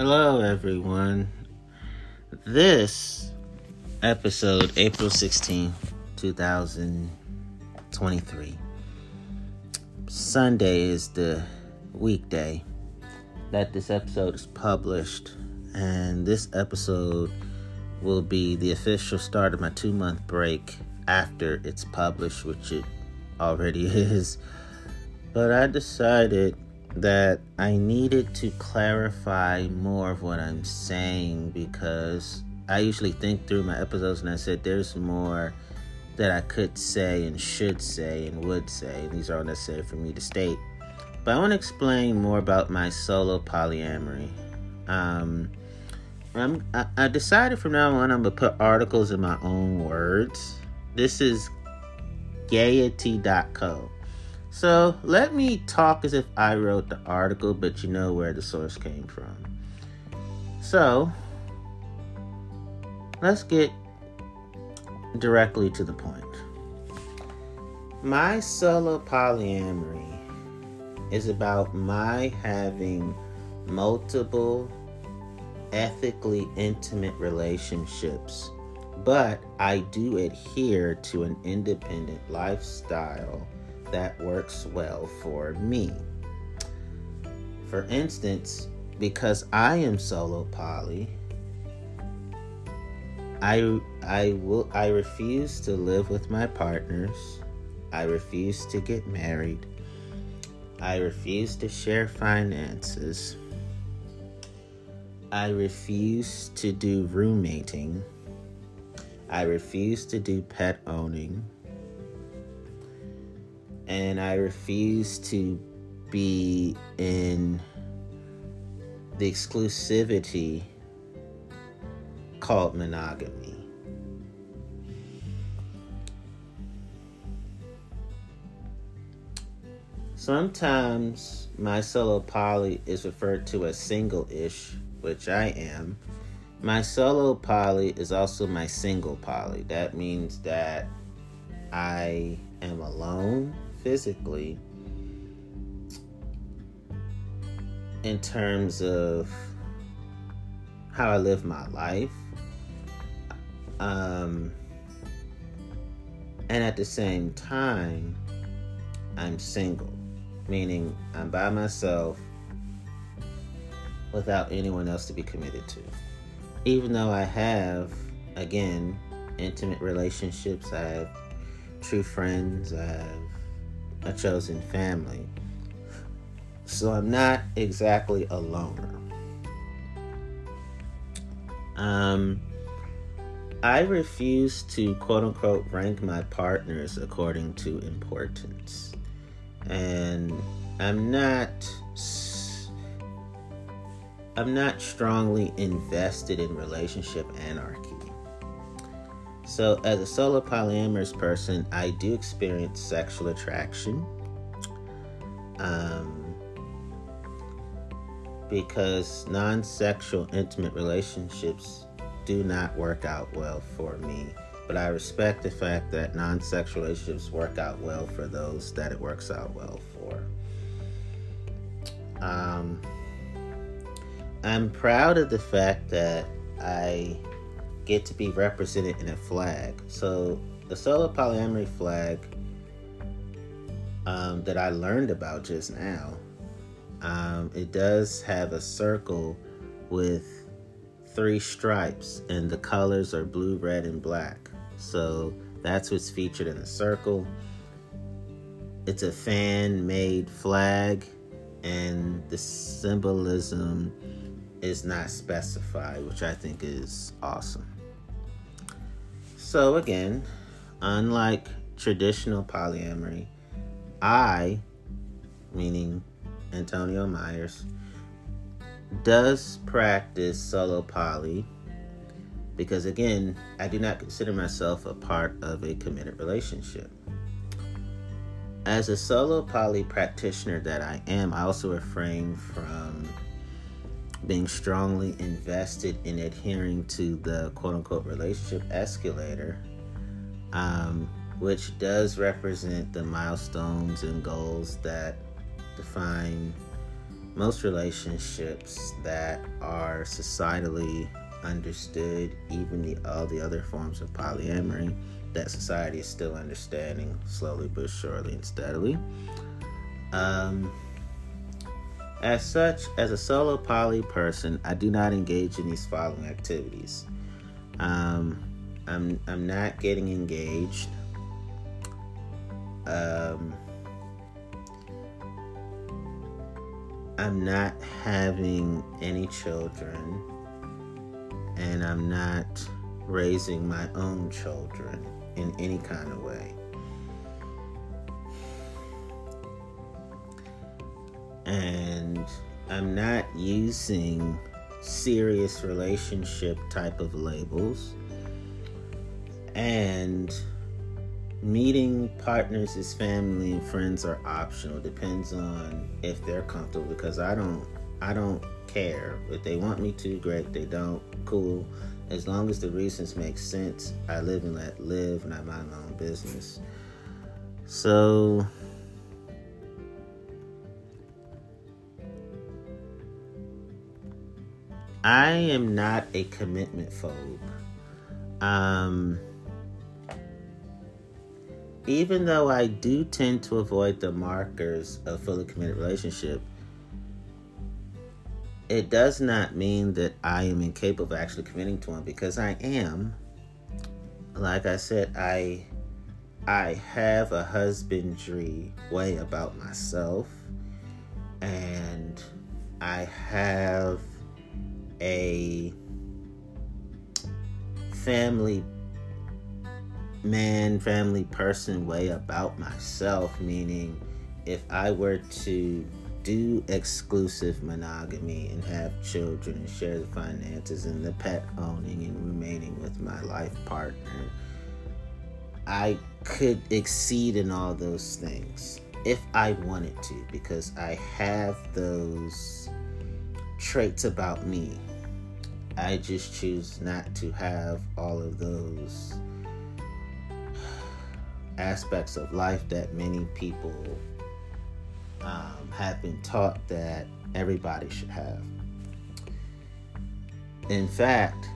Hello, everyone. This episode, April 16, 2023. Sunday is the weekday that this episode is published, and this episode will be the official start of my two month break after it's published, which it already is. But I decided that I needed to clarify more of what I'm saying because I usually think through my episodes and I said there's more that I could say and should say and would say. And These are all necessary for me to state. But I want to explain more about my solo polyamory. Um, I'm, I, I decided from now on I'm going to put articles in my own words. This is gaiety.co. So let me talk as if I wrote the article, but you know where the source came from. So let's get directly to the point. My solo polyamory is about my having multiple ethically intimate relationships, but I do adhere to an independent lifestyle that works well for me. For instance, because I am solo poly, I I will I refuse to live with my partners. I refuse to get married. I refuse to share finances. I refuse to do roommating. I refuse to do pet owning and I refuse to be in the exclusivity called monogamy. Sometimes my solo poly is referred to as single ish, which I am. My solo poly is also my single poly. That means that I am alone physically in terms of how I live my life. Um, and at the same time, I'm single, meaning I'm by myself without anyone else to be committed to. Even though I have, again, intimate relationships, I have true friends, I have a chosen family. So I'm not exactly a loner. Um, I refuse to quote unquote rank my partners according to importance. And I'm not I'm not strongly invested in relationship anarchy. So, as a solo polyamorous person, I do experience sexual attraction. Um, because non sexual intimate relationships do not work out well for me. But I respect the fact that non sexual relationships work out well for those that it works out well for. Um, I'm proud of the fact that I get to be represented in a flag. So the solo polyamory flag um, that I learned about just now, um, it does have a circle with three stripes, and the colors are blue, red, and black. So that's what's featured in the circle. It's a fan made flag, and the symbolism is not specified, which I think is awesome. So, again, unlike traditional polyamory, I, meaning Antonio Myers, does practice solo poly because, again, I do not consider myself a part of a committed relationship. As a solo poly practitioner that I am, I also refrain from being strongly invested in adhering to the quote unquote relationship escalator, um, which does represent the milestones and goals that define most relationships that are societally understood, even the all the other forms of polyamory that society is still understanding slowly but surely and steadily. Um, as such, as a solo poly person, I do not engage in these following activities. Um, I'm I'm not getting engaged. Um, I'm not having any children, and I'm not raising my own children in any kind of way. And I'm not using serious relationship type of labels. And meeting partners as family and friends are optional. Depends on if they're comfortable because i don't i don't care. If they want me to great. They don't cool. As long as the reasons make sense i live and let live and i mind my own business. So i am not a commitment phobe um even though I do tend to avoid the markers of fully committed relationship, it does not mean that I am incapable of actually committing to one because I am. Like I said, I I have a husbandry way about myself and I have a family man, family, person way about myself, meaning if I were to do exclusive monogamy and have children and share the finances and the pet owning and remaining with my life partner, I could exceed in all those things if I wanted to because I have those traits about me. I just choose not to have all of those aspects of life that many people um, have been taught that everybody should have. In fact,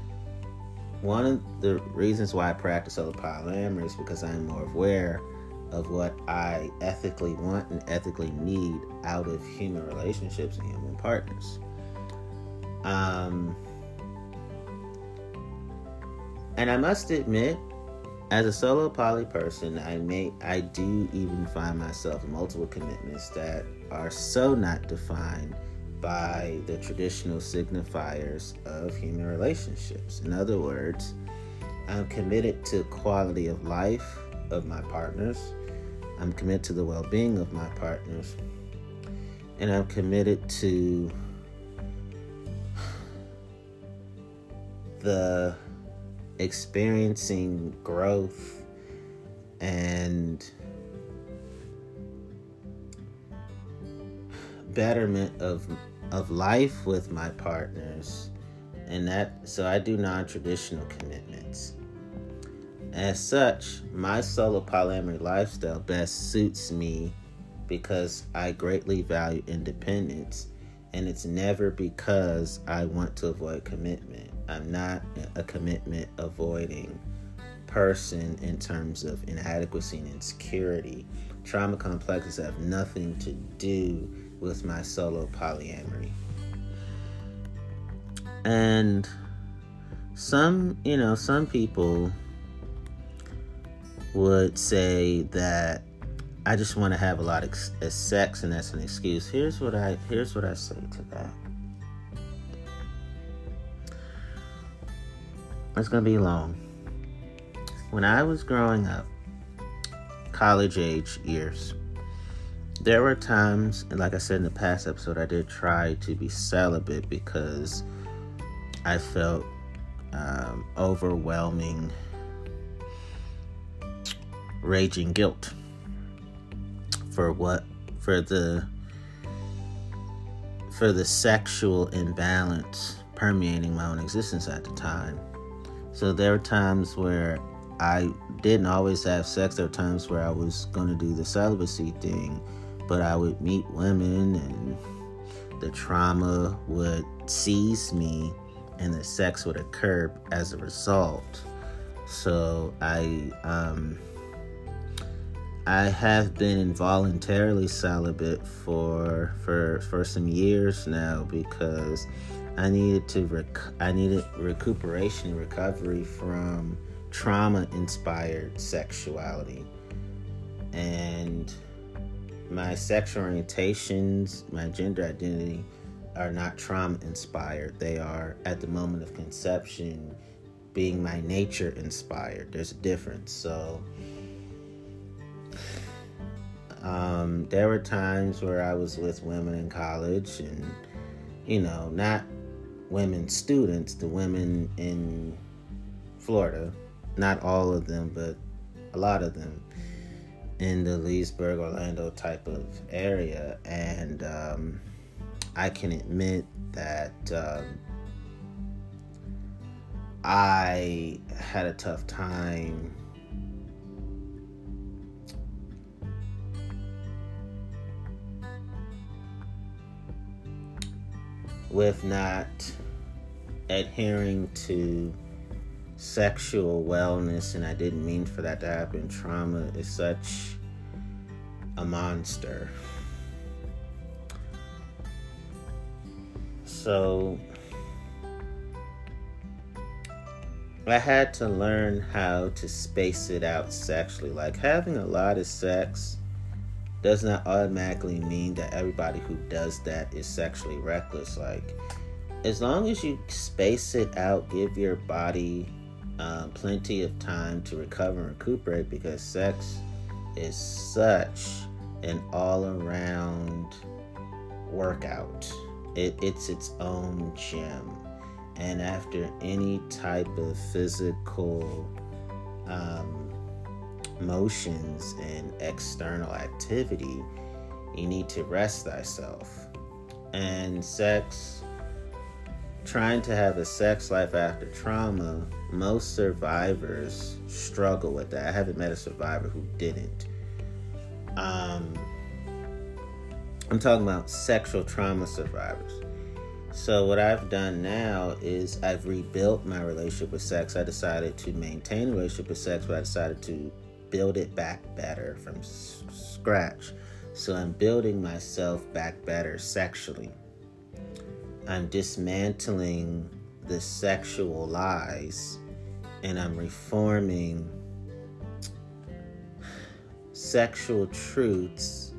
one of the reasons why I practice other polyamory is because I'm more aware of what I ethically want and ethically need out of human relationships and human partners. Um, and I must admit, as a solo poly person, I may I do even find myself multiple commitments that are so not defined by the traditional signifiers of human relationships. In other words, I'm committed to quality of life of my partners. I'm committed to the well-being of my partners. And I'm committed to the experiencing growth and betterment of of life with my partners and that so I do non-traditional commitments. As such, my solo polyamory lifestyle best suits me because I greatly value independence and it's never because I want to avoid commitment. I'm not a commitment avoiding person in terms of inadequacy and insecurity. Trauma complexes have nothing to do with my solo polyamory. And some, you know, some people would say that I just want to have a lot of sex and that's an excuse. Here's what I here's what I say to that. It's going to be long. When I was growing up, college age years, there were times, and like I said in the past episode, I did try to be celibate because I felt um, overwhelming, raging guilt for what, for the, for the sexual imbalance permeating my own existence at the time. So there were times where I didn't always have sex. There were times where I was going to do the celibacy thing, but I would meet women and the trauma would seize me and the sex would occur as a result. So I um, I have been involuntarily celibate for for for some years now because I needed to rec- I needed recuperation recovery from trauma inspired sexuality. And my sexual orientations my gender identity are not trauma inspired they are at the moment of conception being my nature inspired there's a difference. So um, there were times where I was with women in college, and you know, not women students, the women in Florida, not all of them, but a lot of them in the Leesburg, Orlando type of area, and um, I can admit that um, I had a tough time with not adhering to sexual wellness, and I didn't mean for that to happen. Trauma is such a monster. So, I had to learn how to space it out sexually. Like having a lot of sex does not automatically mean that everybody who does that is sexually reckless. Like, as long as you space it out, give your body uh, plenty of time to recover and recuperate because sex is such an all around workout. It, it's its own gym. And after any type of physical um, motions and external activity, you need to rest thyself. And sex, trying to have a sex life after trauma, most survivors struggle with that. I haven't met a survivor who didn't. Um, I'm talking about sexual trauma survivors. So, what I've done now is I've rebuilt my relationship with sex. I decided to maintain a relationship with sex, but I decided to build it back better from s- scratch. So I'm building myself back better sexually. I'm dismantling the sexual lies and I'm reforming sexual truths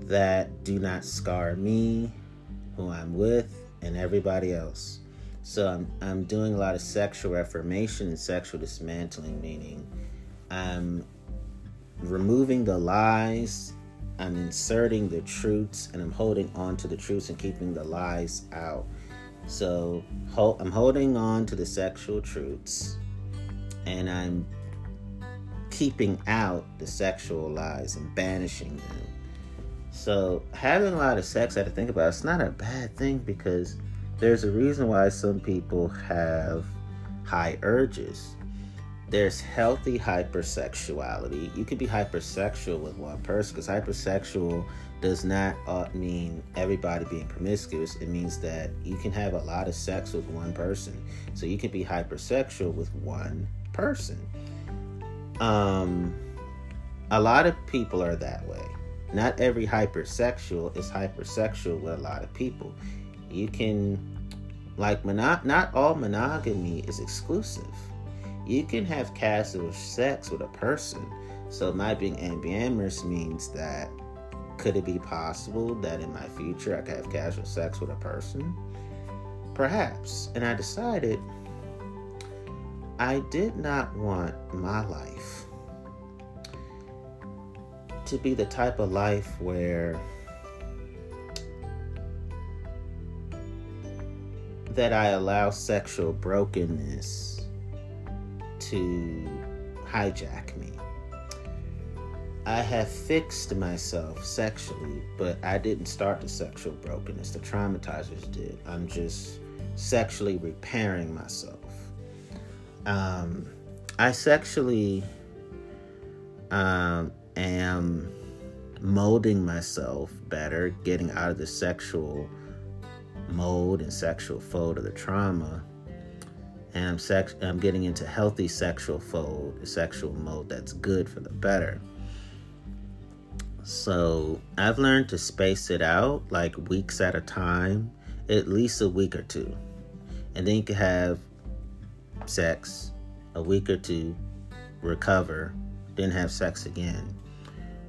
that do not scar me, who I'm with, and everybody else. So I'm, I'm doing a lot of sexual reformation and sexual dismantling, meaning I'm removing the lies, I'm inserting the truths, and I'm holding on to the truths and keeping the lies out. So I'm holding on to the sexual truths and I'm keeping out the sexual lies and banishing them. So having a lot of sex, I had to think about, it's not a bad thing because there's a reason why some people have high urges there's healthy hypersexuality. You can be hypersexual with one person because hypersexual does not uh, mean everybody being promiscuous. It means that you can have a lot of sex with one person. So you can be hypersexual with one person. Um, a lot of people are that way. Not every hypersexual is hypersexual with a lot of people. You can, like, mono- not all monogamy is exclusive you can have casual sex with a person. So my being ambiamorous means that could it be possible that in my future I could have casual sex with a person? Perhaps. And I decided I did not want my life to be the type of life where that I allow sexual brokenness to hijack me. I have fixed myself sexually, but I didn't start the sexual brokenness. The traumatizers did. I'm just sexually repairing myself. Um, I sexually um, am molding myself better, getting out of the sexual mold and sexual fold of the trauma. And I'm, sex- I'm getting into healthy sexual fold, sexual mode that's good for the better. So I've learned to space it out like weeks at a time, at least a week or two. And then you can have sex a week or two, recover, then have sex again.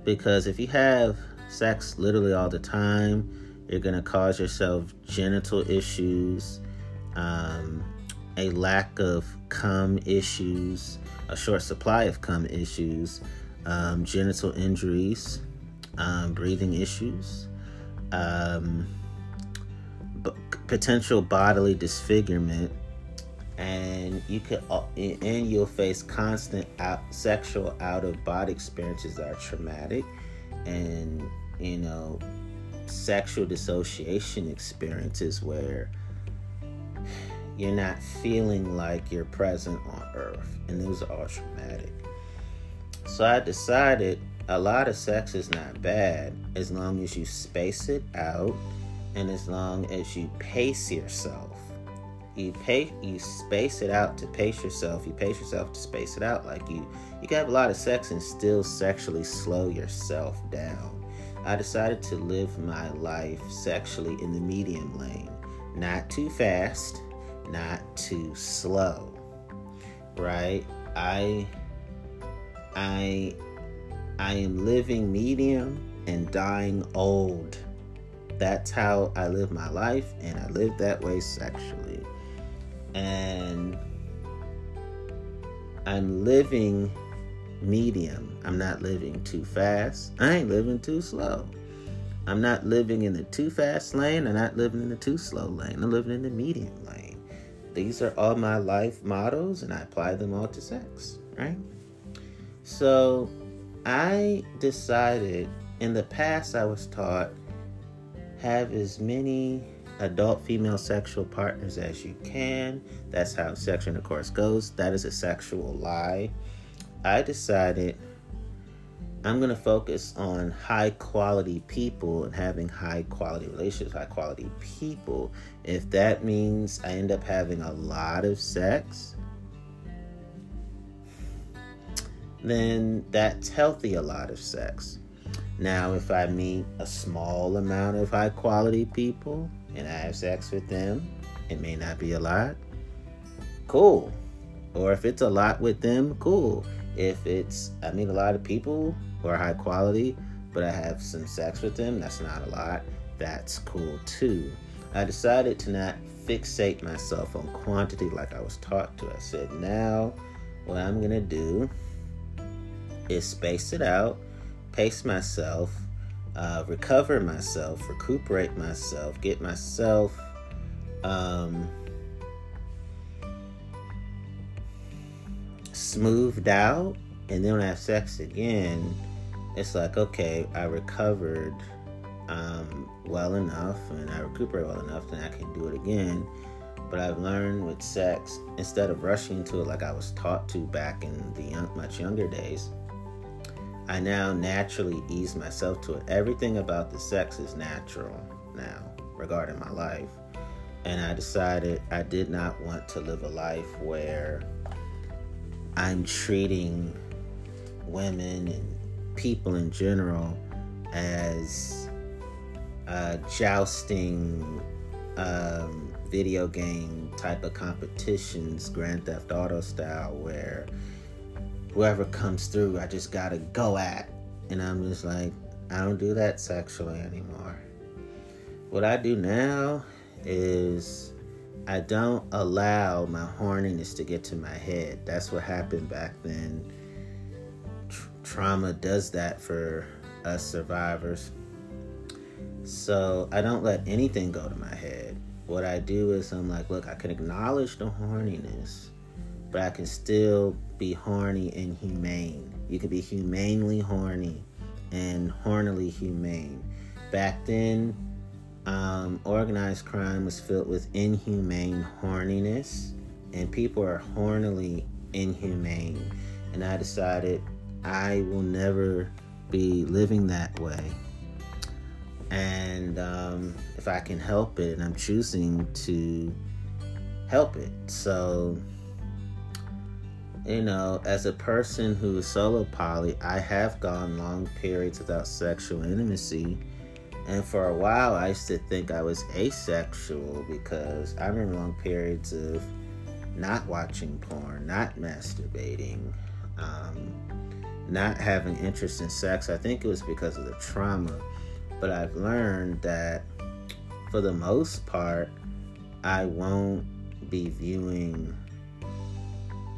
Because if you have sex literally all the time, you're going to cause yourself genital issues, um, a lack of cum issues, a short supply of cum issues, um, genital injuries, um, breathing issues, um, b- potential bodily disfigurement, and you could uh, and you'll face constant out, sexual out of body experiences that are traumatic, and you know, sexual dissociation experiences where you're not feeling like you're present on earth and those are all traumatic so i decided a lot of sex is not bad as long as you space it out and as long as you pace yourself. You pay you space it out to pace yourself. You pace yourself to space it out. Like you you can have a lot of sex and still sexually slow yourself down. I decided to live my life sexually in the medium lane. Not too fast, not too slow. Right? I I I am living medium and dying old. That's how I live my life, and I live that way sexually. And I'm living medium. I'm not living too fast. I ain't living too slow. I'm not living in the too fast lane. I'm not living in the too slow lane. I'm living in the medium lane. These are all my life models and I apply them all to sex, right? So I decided in the past, I was taught have as many adult female sexual partners as you can. That's how sexual intercourse goes. That is a sexual lie. I decided I'm going to focus on high quality people and having high quality relationships, high quality people. If that means I end up having a lot of sex, then that's healthy a lot of sex. Now, if I meet a small amount of high quality people and I have sex with them, it may not be a lot. Cool. Or if it's a lot with them, cool. If it's, I meet a lot of people who are high quality, but I have some sex with them, that's not a lot. That's cool too. I decided to not fixate myself on quantity like I was taught to. I said, now what I'm going to do is space it out, pace myself, uh, recover myself, recuperate myself, get myself um, smoothed out, and then when I have sex again, it's like, okay, I recovered um, well enough and I recuperate well enough, then I can do it again. But I've learned with sex, instead of rushing into it like I was taught to back in the young, much younger days, I now naturally ease myself to it. Everything about the sex is natural now regarding my life. And I decided I did not want to live a life where I'm treating women and people in general as uh, jousting um, video game type of competitions, Grand Theft Auto style, where whoever comes through, I just gotta go at. And I'm just like, I don't do that sexually anymore. What I do now is I don't allow my horniness to get to my head. That's what happened back then. Tr- trauma does that for us survivors. So I don't let anything go to my head. What I do is I'm like, look, I can acknowledge the horniness, but I can still be horny and humane. You can be humanely horny and hornily humane. Back then, um, organized crime was filled with inhumane horniness, and people are hornily inhumane. And I decided I will never be living that way. And um, if I can help it, I'm choosing to help it. So, you know, as a person who is solo poly, I have gone long periods without sexual intimacy. And for a while, I used to think I was asexual because I remember long periods of not watching porn, not masturbating, um, not having interest in sex. I think it was because of the trauma. But I've learned that for the most part, I won't be viewing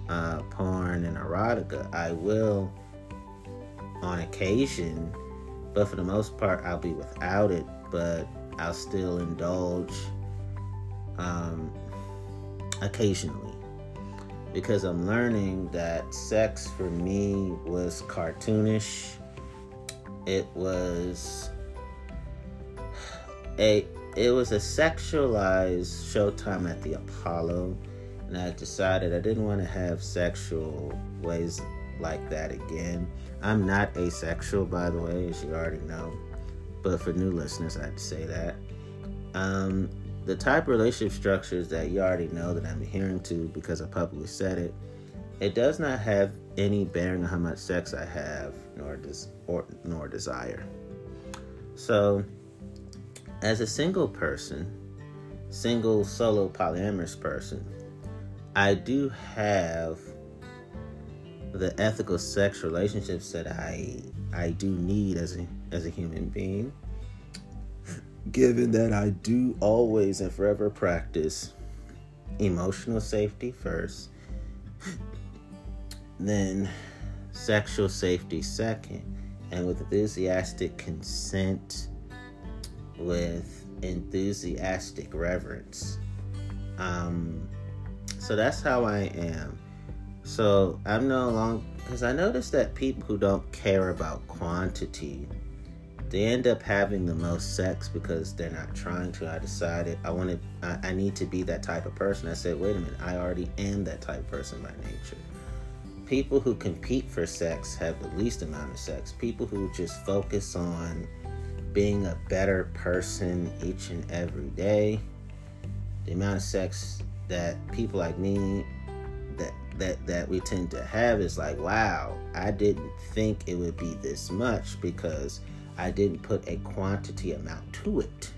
uh, porn and erotica. I will on occasion, but for the most part, I'll be without it, but I'll still indulge um, occasionally because I'm learning that sex for me was cartoonish. It was a it was a sexualized showtime at the Apollo, and I decided I didn't want to have sexual ways like that again. I'm not asexual, by the way, as you already know, but for new listeners, I had to say that. Um, the type of relationship structures that you already know that I'm adhering to because I publicly said it, it does not have any bearing on how much sex I have, nor des- or, nor desire. So, as a single person, single solo polyamorous person, I do have the ethical sex relationships that I I do need as a as a human being. Given that I do always and forever practice emotional safety first, then sexual safety second, and with enthusiastic consent with enthusiastic reverence. Um, so that's how I am. So I'm no longer because I noticed that people who don't care about quantity, they end up having the most sex because they're not trying to. I decided I wanted, I, I need to be that type of person. I said, wait a minute, I already am that type of person by nature. People who compete for sex have the least amount of sex. People who just focus on being a better person each and every day. The amount of sex that people like me that that that we tend to have is like, wow, I didn't think it would be this much because I didn't put a quantity amount to it.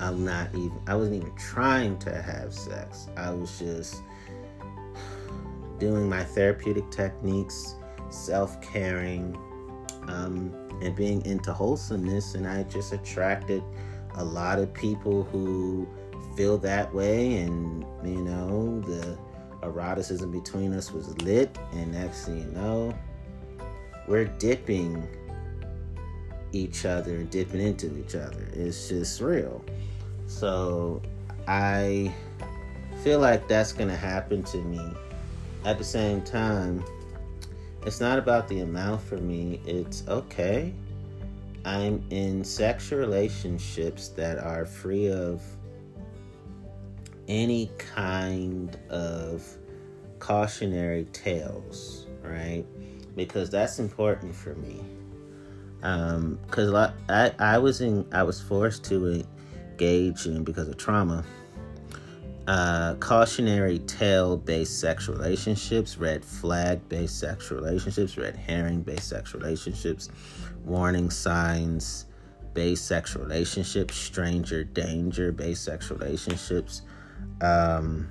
I'm not even I wasn't even trying to have sex. I was just doing my therapeutic techniques, self-caring, um, and being into wholesomeness and I just attracted a lot of people who feel that way and you know the eroticism between us was lit and next thing you know we're dipping each other and dipping into each other. It's just real. So i feel like that's gonna happen to me. At the same time it's not about the amount for me. It's okay. I'm in sexual relationships that are free of any kind of cautionary tales, right? Because that's important for me. Um, because I, I was in, I was forced to engage in because of trauma uh, cautionary tale based sexual relationships, red flag based sexual relationships, red herring based sexual relationships, warning signs based sexual relationships, stranger danger based sexual relationships, um,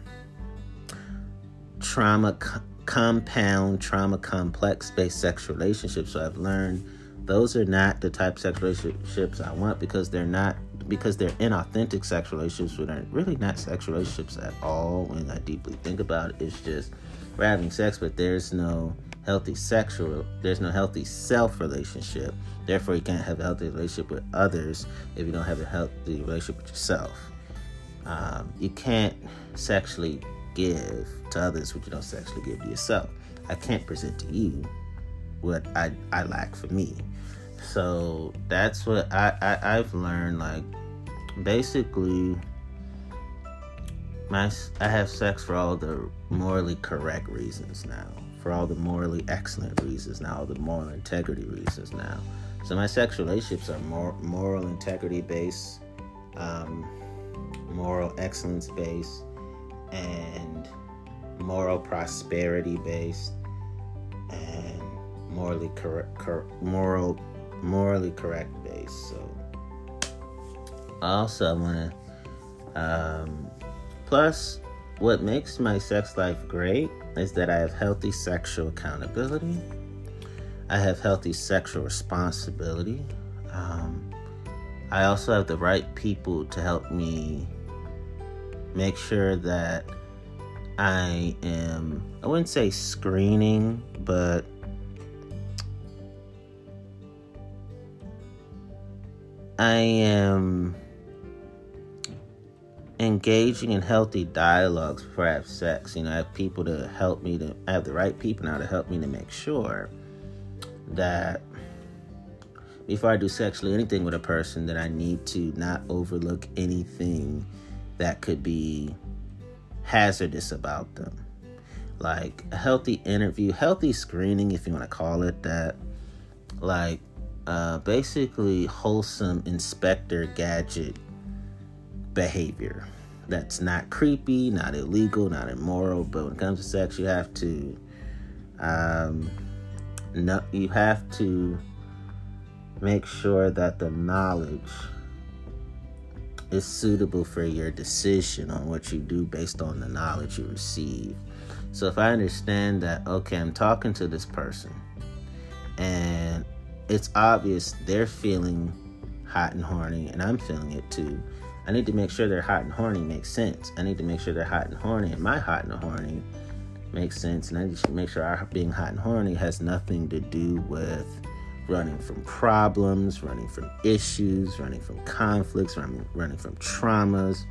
trauma co- compound, trauma complex based sexual relationships. So I've learned those are not the type of sexual relationships I want because they're not because they're inauthentic sexual relationships, but are really not sexual relationships at all. When I deeply think about it, it's just we're having sex, but there's no healthy sexual, there's no healthy self relationship. Therefore, you can't have a healthy relationship with others if you don't have a healthy relationship with yourself. Um, you can't sexually give to others what you don't sexually give to yourself. I can't present to you what I, I lack for me. So that's what I, I I've learned. Like basically, my I have sex for all the morally correct reasons now. for all the morally excellent reasons now, all the moral integrity reasons now. So my sex relationships are more moral integrity based, um, moral excellence based, and moral prosperity based, and morally correct, cor- moral, morally correct base. So also I want to, um, plus what makes my sex life great is that I have healthy sexual accountability. I have healthy sexual responsibility. Um, I also have the right people to help me make sure that I am, I wouldn't say screening, but I am engaging in healthy dialogues before I have sex. You know, I have people to help me to I have the right people now to help me to make sure that before I do sexually anything with a person that I need to not overlook anything that could be hazardous about them. Like a healthy interview, healthy screening if you want to call it that. Like uh, basically wholesome inspector gadget behavior that's not creepy, not illegal, not immoral. But when it comes to sex, you have to, um, no, you have to make sure that the knowledge is suitable for your decision on what you do based on the knowledge you receive. So if I understand that, okay, I'm talking to this person, and it's obvious they're feeling hot and horny, and I'm feeling it too I need to make sure they're hot and horny makes sense. I need to make sure they're hot and horny, and my hot and horny makes sense. And I need to make sure our being hot and horny has nothing to do with running from problems, running from issues, running from conflicts, running, running from traumas,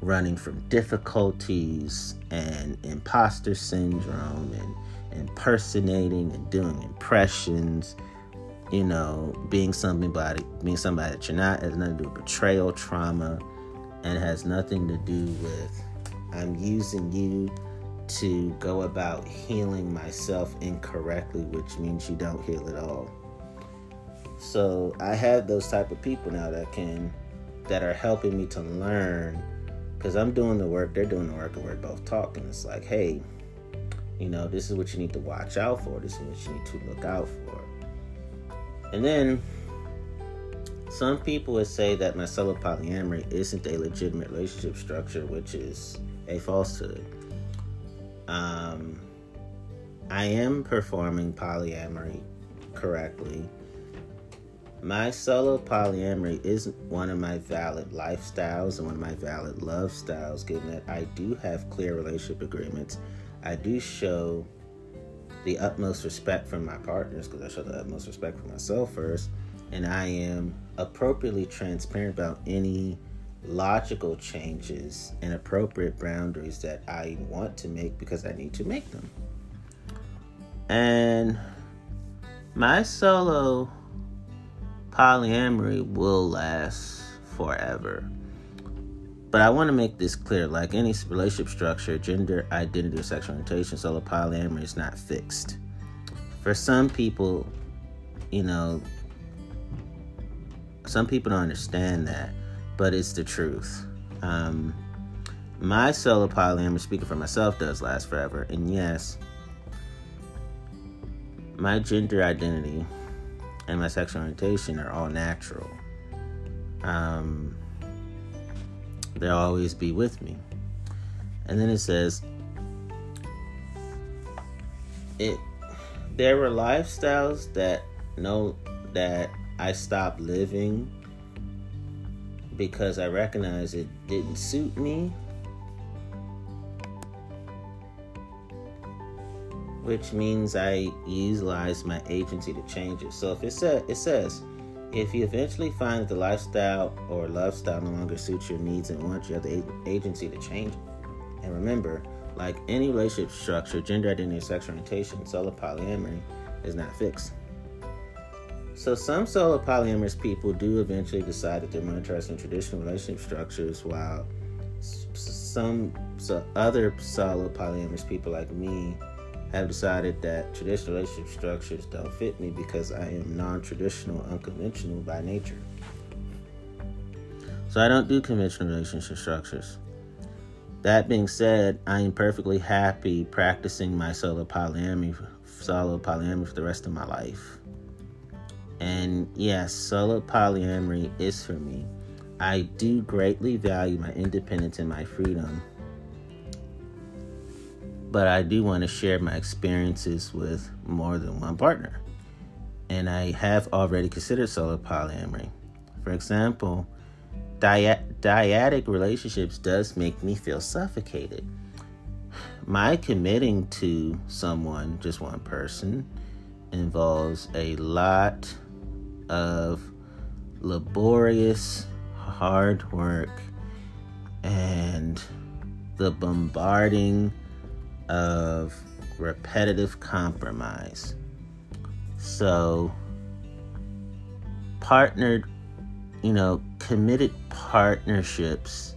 running from difficulties and imposter syndrome and impersonating and doing impressions you know, being somebody, being somebody that you're not has nothing to do with betrayal, trauma, and has nothing to do with I'm using you to go about healing myself incorrectly, which means you don't heal at all. So I have those type of people now that can that are helping me to learn because I'm doing the work, they're doing the work, and we're both talking. It's like, hey, you know, this is what you need to watch out for. This is what you need to look out for. And then some people would say that my solo polyamory isn't a legitimate relationship structure, which is a falsehood. Um, I am performing polyamory correctly. My solo polyamory is one of my valid lifestyles and one of my valid love styles, given that I do have clear relationship agreements. I do show the utmost respect from my partners because I show the utmost respect for myself first, and I am appropriately transparent about any logical changes and appropriate boundaries that I want to make because I need to make them. And my solo polyamory will last forever. But I want to make this clear like any relationship structure, gender identity, or sexual orientation, solo polyamory is not fixed. For some people, you know, some people don't understand that, but it's the truth. Um, my solo polyamory, speaking for myself, does last forever. And yes, my gender identity and my sexual orientation are all natural. Um, they'll always be with me. And then it says, it there were lifestyles that no that I stopped living because I recognized it didn't suit me. Which means I utilize my agency to change it. So if it says it says if you eventually find that the lifestyle or lifestyle no longer suits your needs and wants, you have the agency to change it. And remember, like any relationship structure, gender identity, sexual orientation, solo polyamory is not fixed. So some solo polyamorous people do eventually decide that they're more interested in traditional relationship structures, while some so other solo polyamorous people like me have decided that traditional relationship structures don't fit me because I am non traditional, unconventional by nature. So I don't do conventional relationship structures. That being said, I am perfectly happy practicing my solo polyamory, solo polyamory for the rest of my life. And yes, solo polyamory is for me. I do greatly value my independence and my freedom but I do want to share my experiences with more than one partner. And I have already considered solo polyamory. For example, dyadic relationships does make me feel suffocated. My committing to someone, just one person, involves a lot of laborious hard work and the bombarding of repetitive compromise. So, partnered, you know, committed partnerships,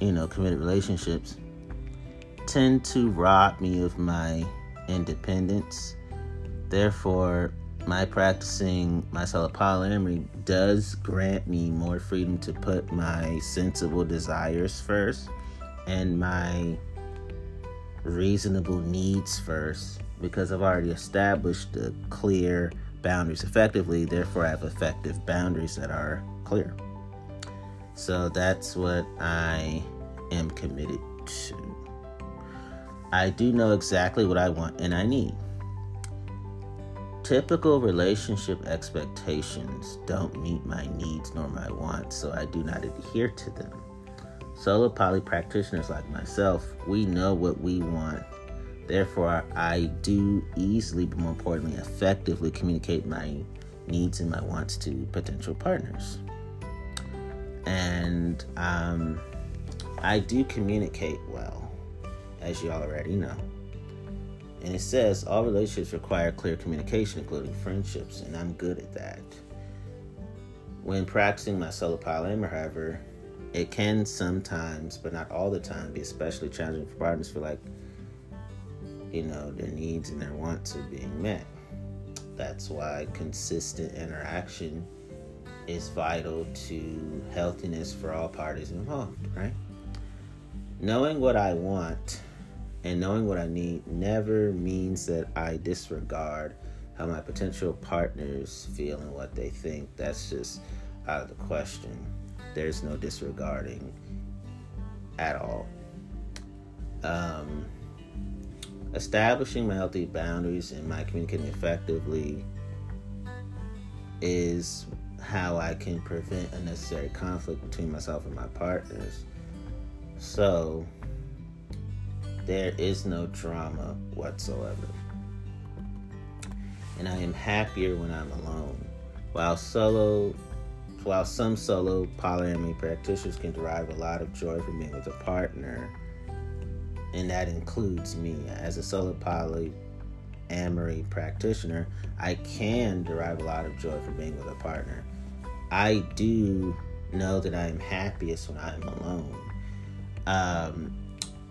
you know, committed relationships tend to rob me of my independence. Therefore, my practicing my solo polyamory does grant me more freedom to put my sensible desires first and my reasonable needs first because I've already established the clear boundaries effectively, therefore, I have effective boundaries that are clear. So that's what I am committed to. I do know exactly what I want and I need. Typical relationship expectations don't meet my needs nor my wants, so I do not adhere to them. Solo poly practitioners like myself, we know what we want. Therefore, I do easily, but more importantly, effectively communicate my needs and my wants to potential partners. And um, I do communicate well, as you already know. And it says all relationships require clear communication, including friendships, and I'm good at that. When practicing my solo polyamory, however, it can sometimes, but not all the time, be especially challenging for partners feel like, you know, their needs and their wants are being met. That's why consistent interaction is vital to healthiness for all parties involved, right? Knowing what I want and knowing what I need never means that I disregard how my potential partners feel and what they think. That's just out of the question there's no disregarding at all. Um, establishing my healthy boundaries and my communicating effectively is how I can prevent unnecessary conflict between myself and my partners. So, there is no drama whatsoever. And I am happier when I'm alone. While solo while some solo polyamory practitioners can derive a lot of joy from being with a partner, and that includes me as a solo polyamory practitioner, I can derive a lot of joy from being with a partner. I do know that I am happiest when I'm alone. Um,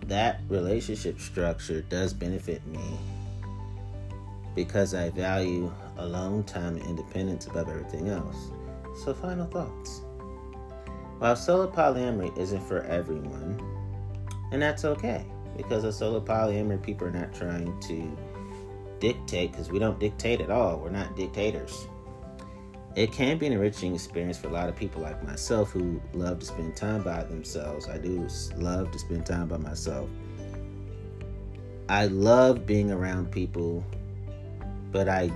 that relationship structure does benefit me because I value alone time and independence above everything else. So, final thoughts. While solo polyamory isn't for everyone, and that's okay because a solo polyamory people are not trying to dictate because we don't dictate at all. We're not dictators. It can be an enriching experience for a lot of people like myself who love to spend time by themselves. I do love to spend time by myself. I love being around people, but I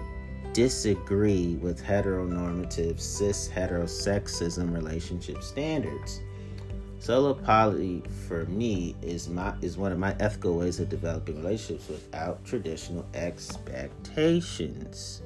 disagree with heteronormative cis heterosexism relationship standards. Solo poly for me is my is one of my ethical ways of developing relationships without traditional expectations.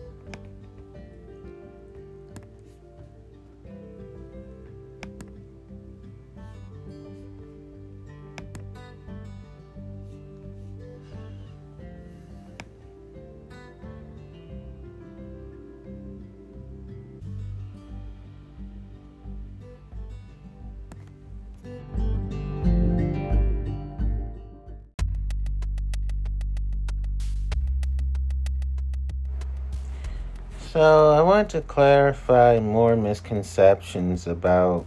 So, I want to clarify more misconceptions about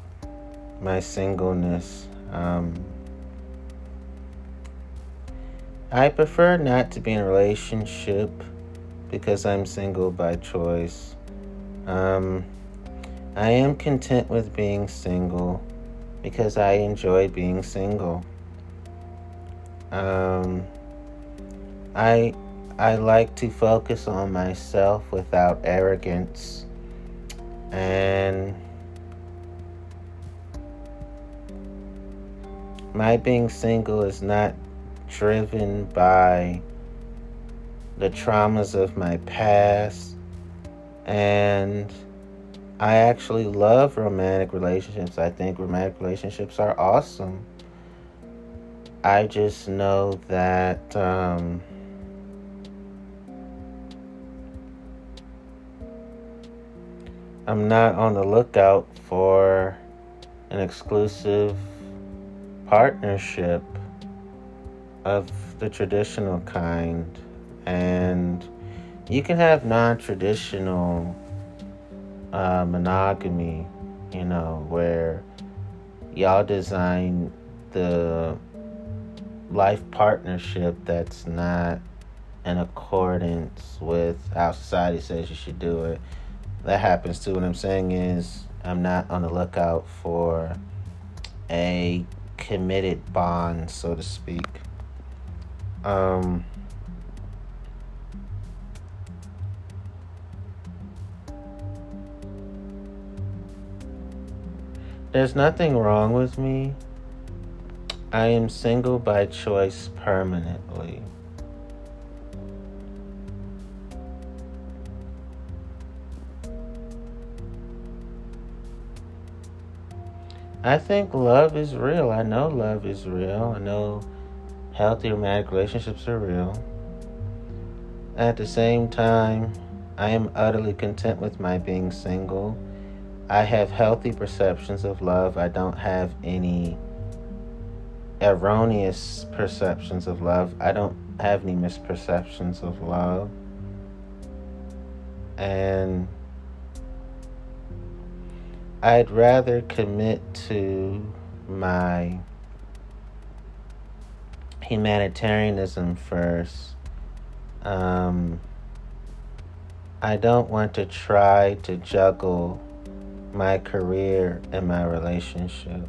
my singleness. Um, I prefer not to be in a relationship because I'm single by choice. Um, I am content with being single because I enjoy being single. Um, I I like to focus on myself without arrogance and my being single is not driven by the traumas of my past and I actually love romantic relationships. I think romantic relationships are awesome. I just know that um, I'm not on the lookout for an exclusive partnership of the traditional kind. And you can have non traditional uh, monogamy, you know, where y'all design the life partnership that's not in accordance with how society says you should do it that happens too. What I'm saying is, I'm not on the lookout for a committed bond, so to speak. Um, there's nothing wrong with me. I am single by choice permanently. I think love is real. I know love is real. I know healthy romantic relationships are real. At the same time, I am utterly content with my being single. I have healthy perceptions of love. I don't have any erroneous perceptions of love. I don't have any misperceptions of love. And I'd rather commit to my humanitarianism first. Um, I don't want to try to juggle my career and my relationship.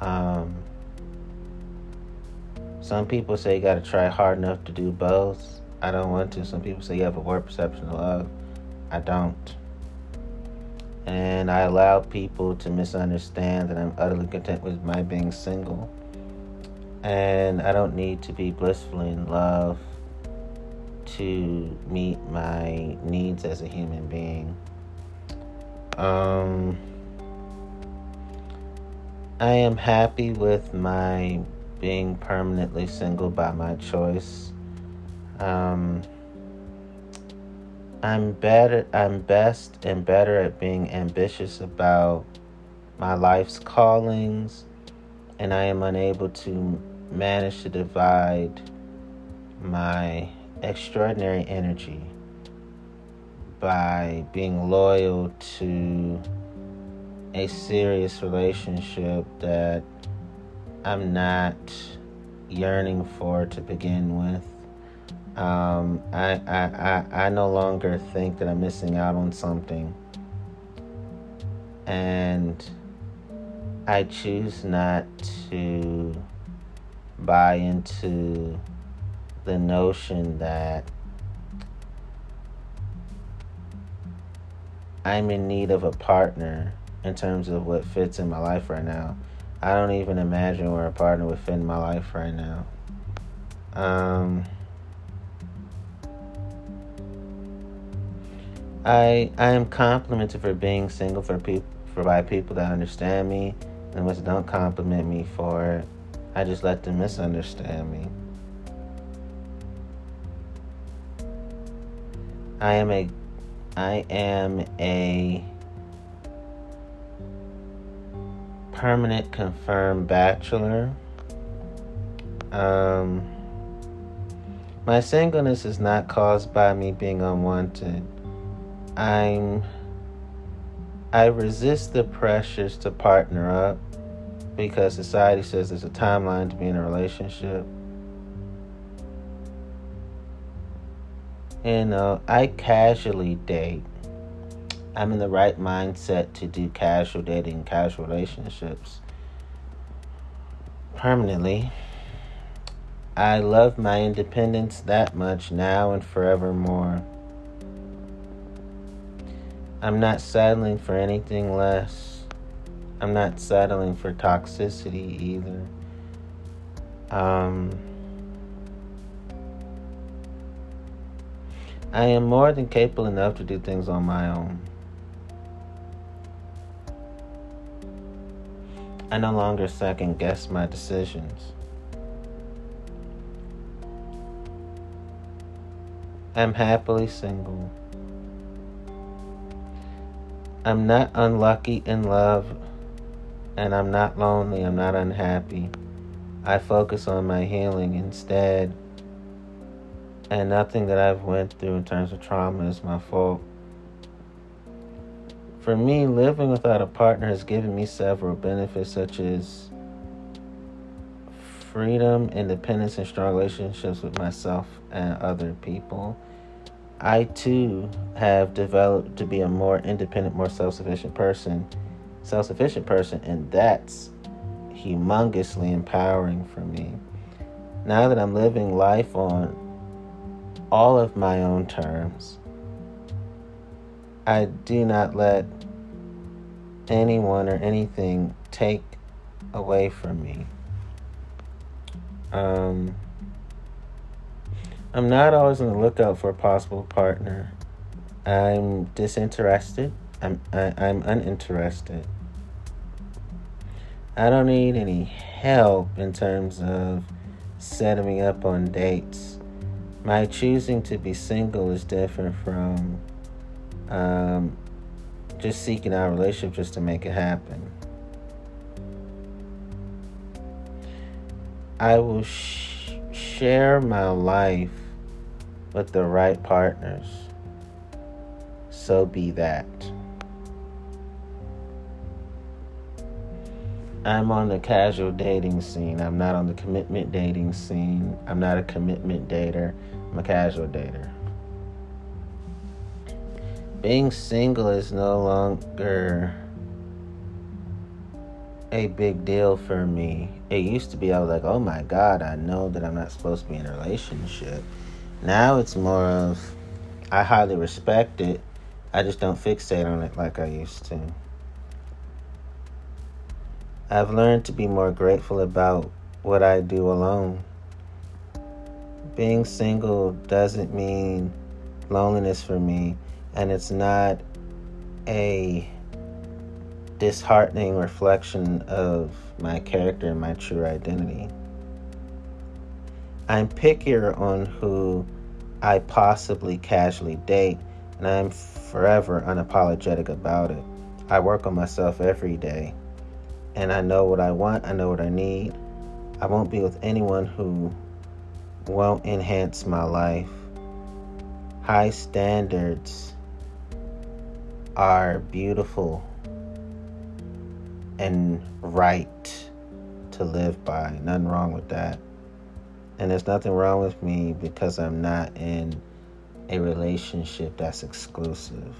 Um, some people say you got to try hard enough to do both. I don't want to. Some people say you have a warped perception of love. I don't and I allow people to misunderstand that I'm utterly content with my being single. And I don't need to be blissfully in love to meet my needs as a human being. Um, I am happy with my being permanently single by my choice. Um, I'm better I'm best and better at being ambitious about my life's callings and I am unable to manage to divide my extraordinary energy by being loyal to a serious relationship that I'm not yearning for to begin with. Um, I, I, I, I no longer think that I'm missing out on something. And I choose not to buy into the notion that I'm in need of a partner in terms of what fits in my life right now. I don't even imagine where a partner would fit in my life right now. Um, I I am complimented for being single for people for by people that understand me and which don't compliment me for. I just let them misunderstand me. I am a I am a permanent confirmed bachelor. Um, my singleness is not caused by me being unwanted. I'm I resist the pressures to partner up because society says there's a timeline to be in a relationship. You uh, know, I casually date. I'm in the right mindset to do casual dating, casual relationships permanently. I love my independence that much now and forevermore. I'm not settling for anything less. I'm not settling for toxicity either. Um, I am more than capable enough to do things on my own. I no longer second guess my decisions. I'm happily single. I'm not unlucky in love, and I'm not lonely, I'm not unhappy. I focus on my healing instead, and nothing that I've went through in terms of trauma is my fault. For me, living without a partner has given me several benefits, such as freedom, independence, and strong relationships with myself and other people. I too have developed to be a more independent, more self sufficient person, self sufficient person, and that's humongously empowering for me. Now that I'm living life on all of my own terms, I do not let anyone or anything take away from me. Um, I'm not always on the lookout for a possible partner. I'm disinterested. I'm I, am i am uninterested. I don't need any help in terms of setting me up on dates. My choosing to be single is different from um, just seeking out a relationship just to make it happen. I will sh- share my life with the right partners, so be that. I'm on the casual dating scene. I'm not on the commitment dating scene. I'm not a commitment dater. I'm a casual dater. Being single is no longer a big deal for me. It used to be, I was like, oh my God, I know that I'm not supposed to be in a relationship. Now it's more of I highly respect it. I just don't fixate on it like I used to. I've learned to be more grateful about what I do alone. Being single doesn't mean loneliness for me, and it's not a disheartening reflection of my character and my true identity. I'm pickier on who I possibly casually date, and I'm forever unapologetic about it. I work on myself every day, and I know what I want, I know what I need. I won't be with anyone who won't enhance my life. High standards are beautiful and right to live by. Nothing wrong with that. And there's nothing wrong with me because I'm not in a relationship that's exclusive.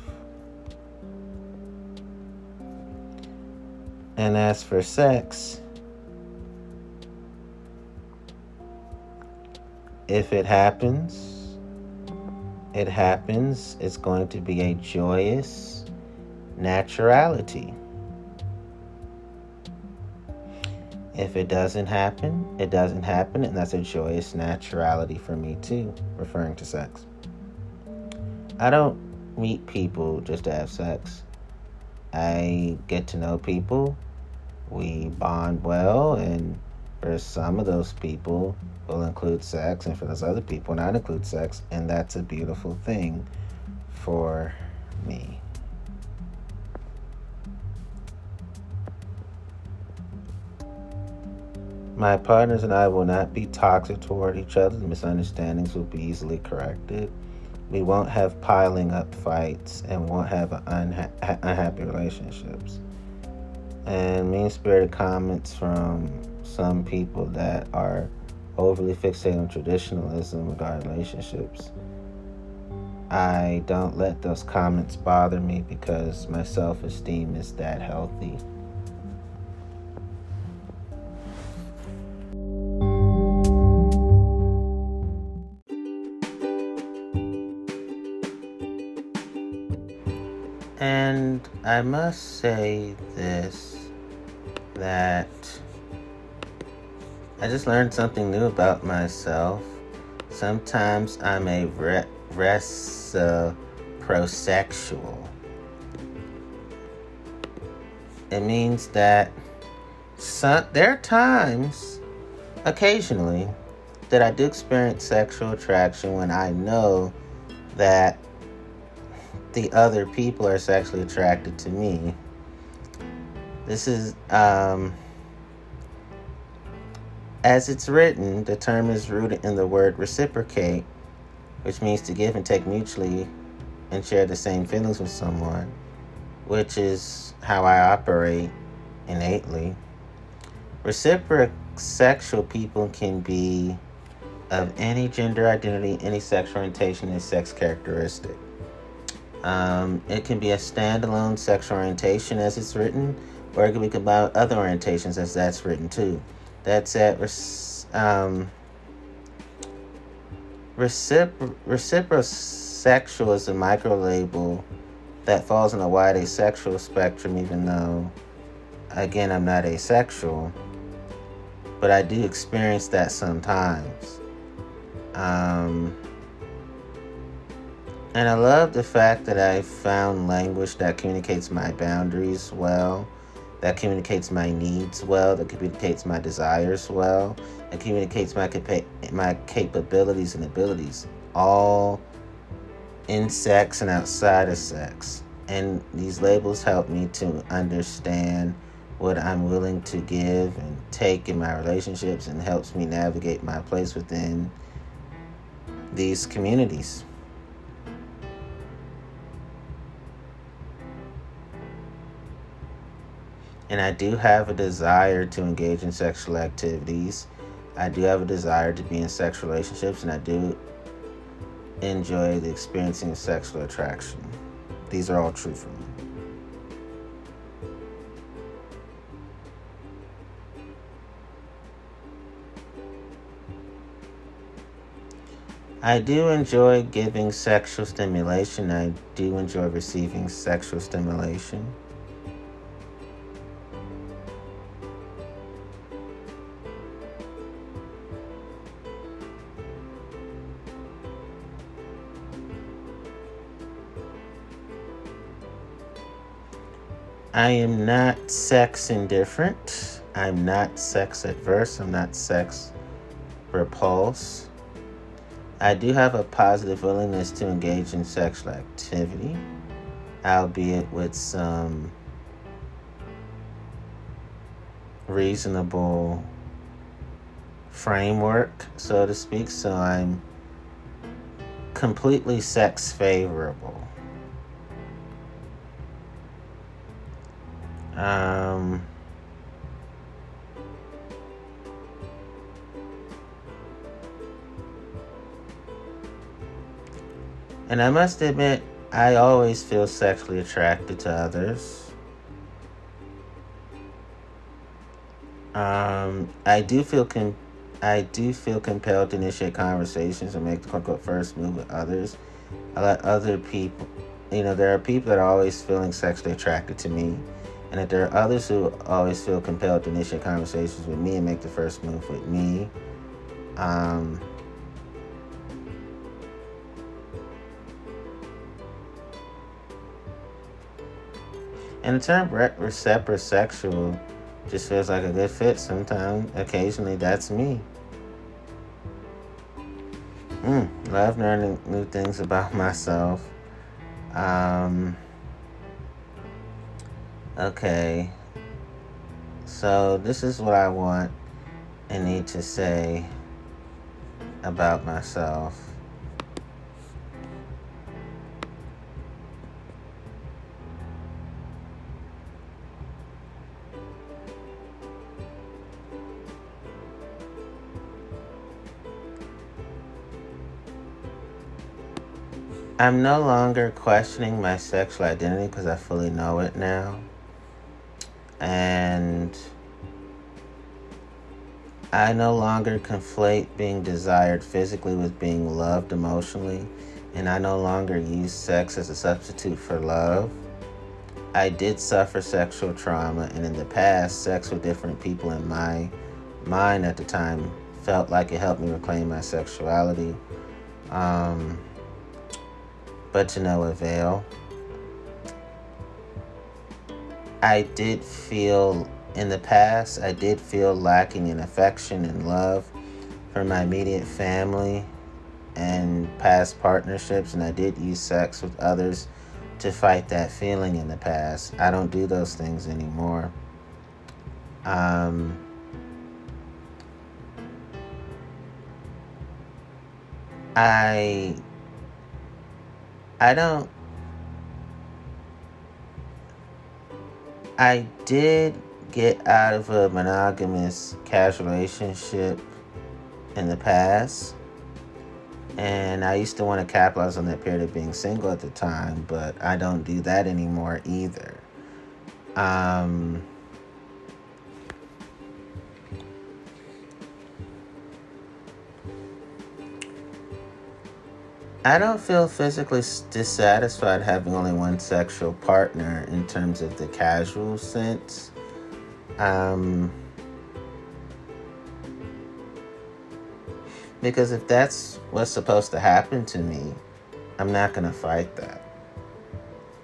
And as for sex, if it happens, it happens. It's going to be a joyous naturality. If it doesn't happen, it doesn't happen, and that's a joyous naturality for me too, referring to sex. I don't meet people just to have sex. I get to know people, we bond well, and for some of those people, will include sex, and for those other people, not include sex, and that's a beautiful thing for me. My partners and I will not be toxic toward each other. The misunderstandings will be easily corrected. we won't have piling up fights and we won't have unha- unhappy relationships. And mean spirited comments from some people that are overly fixated on traditionalism regarding relationships. I don't let those comments bother me because my self esteem is that healthy. I must say this that I just learned something new about myself. Sometimes I'm a re- reciprosexual. It means that some, there are times, occasionally, that I do experience sexual attraction when I know that the other people are sexually attracted to me. This is, um, as it's written, the term is rooted in the word reciprocate, which means to give and take mutually and share the same feelings with someone, which is how I operate innately. Reciprosexual people can be of any gender identity, any sexual orientation, and sex characteristic. Um, it can be a standalone sexual orientation as it's written, or it can be combined with other orientations as that's written too. That's at um, recipro- reciprosexual is a micro label that falls in a wide asexual spectrum, even though, again, I'm not asexual. But I do experience that sometimes. Um, and I love the fact that I found language that communicates my boundaries well, that communicates my needs well, that communicates my desires well, that communicates my capa- my capabilities and abilities, all in sex and outside of sex. And these labels help me to understand what I'm willing to give and take in my relationships and helps me navigate my place within these communities. And I do have a desire to engage in sexual activities. I do have a desire to be in sexual relationships, and I do enjoy the experiencing of sexual attraction. These are all true for me. I do enjoy giving sexual stimulation. I do enjoy receiving sexual stimulation. I am not sex indifferent. I'm not sex adverse. I'm not sex repulsed. I do have a positive willingness to engage in sexual activity, albeit with some reasonable framework, so to speak. So I'm completely sex favorable. Um, and I must admit, I always feel sexually attracted to others. Um, I do feel I do feel compelled to initiate conversations and make the quote unquote first move with others. I let other people, you know, there are people that are always feeling sexually attracted to me and that there are others who always feel compelled to initiate conversations with me and make the first move with me. Um, and the term reciprosexual just feels like a good fit sometimes. Occasionally, that's me. Mm, love learning new things about myself. Um, Okay. So this is what I want and need to say about myself. I'm no longer questioning my sexual identity because I fully know it now. And I no longer conflate being desired physically with being loved emotionally. And I no longer use sex as a substitute for love. I did suffer sexual trauma, and in the past, sex with different people in my mind at the time felt like it helped me reclaim my sexuality. Um, but to no avail. I did feel in the past, I did feel lacking in affection and love for my immediate family and past partnerships, and I did use sex with others to fight that feeling in the past. I don't do those things anymore. Um, I I don't I did get out of a monogamous casual relationship in the past. And I used to want to capitalize on that period of being single at the time, but I don't do that anymore either. Um, I don't feel physically dissatisfied having only one sexual partner in terms of the casual sense. Um, because if that's what's supposed to happen to me, I'm not going to fight that.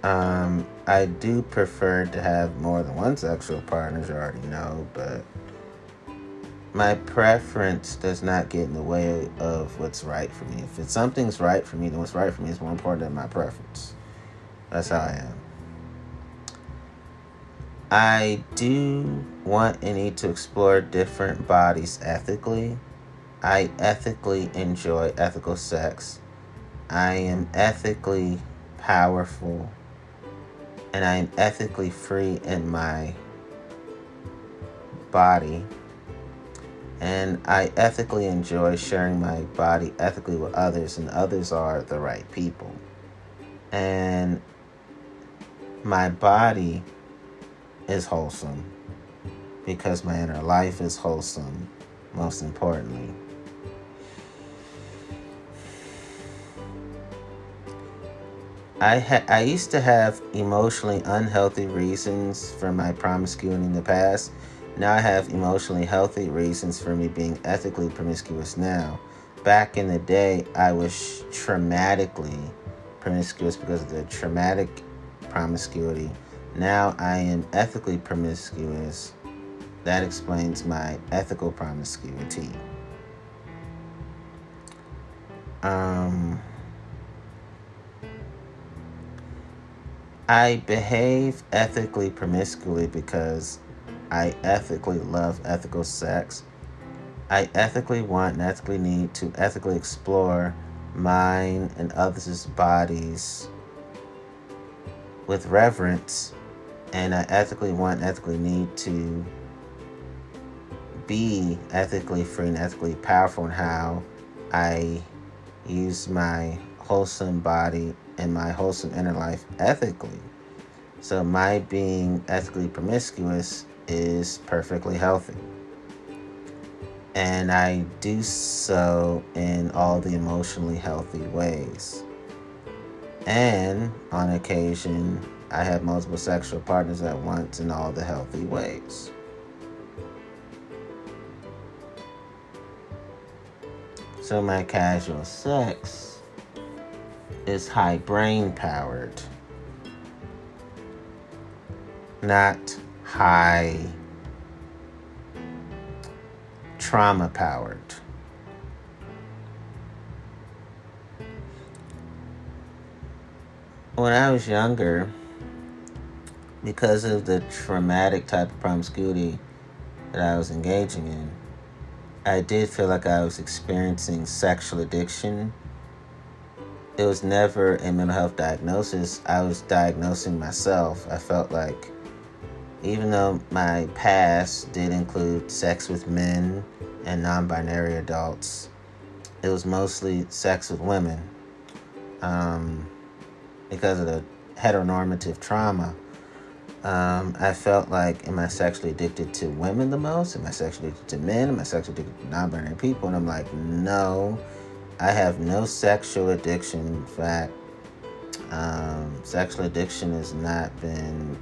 Um, I do prefer to have more than one sexual partner, as you already know, but my preference does not get in the way of what's right for me. If it's something's right for me, then what's right for me is more important than my preference. That's how I am. I do want and need to explore different bodies ethically. I ethically enjoy ethical sex. I am ethically powerful. And I am ethically free in my body. And I ethically enjoy sharing my body ethically with others, and others are the right people. And my body is wholesome because my inner life is wholesome, most importantly. I ha- I used to have emotionally unhealthy reasons for my promiscuity in the past. Now I have emotionally healthy reasons for me being ethically promiscuous now. Back in the day, I was traumatically promiscuous because of the traumatic promiscuity now I am ethically promiscuous. That explains my ethical promiscuity. Um, I behave ethically promiscuously because I ethically love ethical sex. I ethically want and ethically need to ethically explore mine and others' bodies with reverence and I ethically want and ethically need to be ethically free and ethically powerful in how I use my wholesome body and my wholesome inner life ethically. So my being ethically promiscuous is perfectly healthy. And I do so in all the emotionally healthy ways. And on occasion, I have multiple sexual partners at once in all the healthy ways. So my casual sex is high brain powered, not high trauma powered. When I was younger, because of the traumatic type of promiscuity that I was engaging in, I did feel like I was experiencing sexual addiction. It was never a mental health diagnosis. I was diagnosing myself. I felt like, even though my past did include sex with men and non binary adults, it was mostly sex with women. um, because of the heteronormative trauma. Um, I felt like, am I sexually addicted to women the most? Am I sexually addicted to men? Am I sexually addicted to non binary people? And I'm like, no, I have no sexual addiction. In fact, um, sexual addiction has not been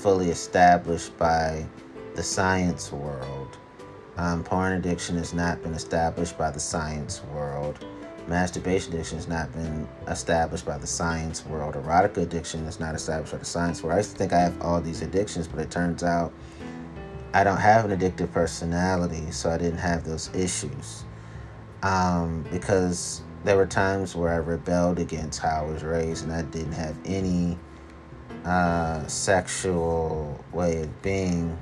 fully established by the science world. Um, porn addiction has not been established by the science world. Masturbation addiction has not been established by the science world. Erotic addiction is not established by the science world. I used to think I have all these addictions, but it turns out I don't have an addictive personality, so I didn't have those issues. Um, because there were times where I rebelled against how I was raised and I didn't have any uh, sexual way of being.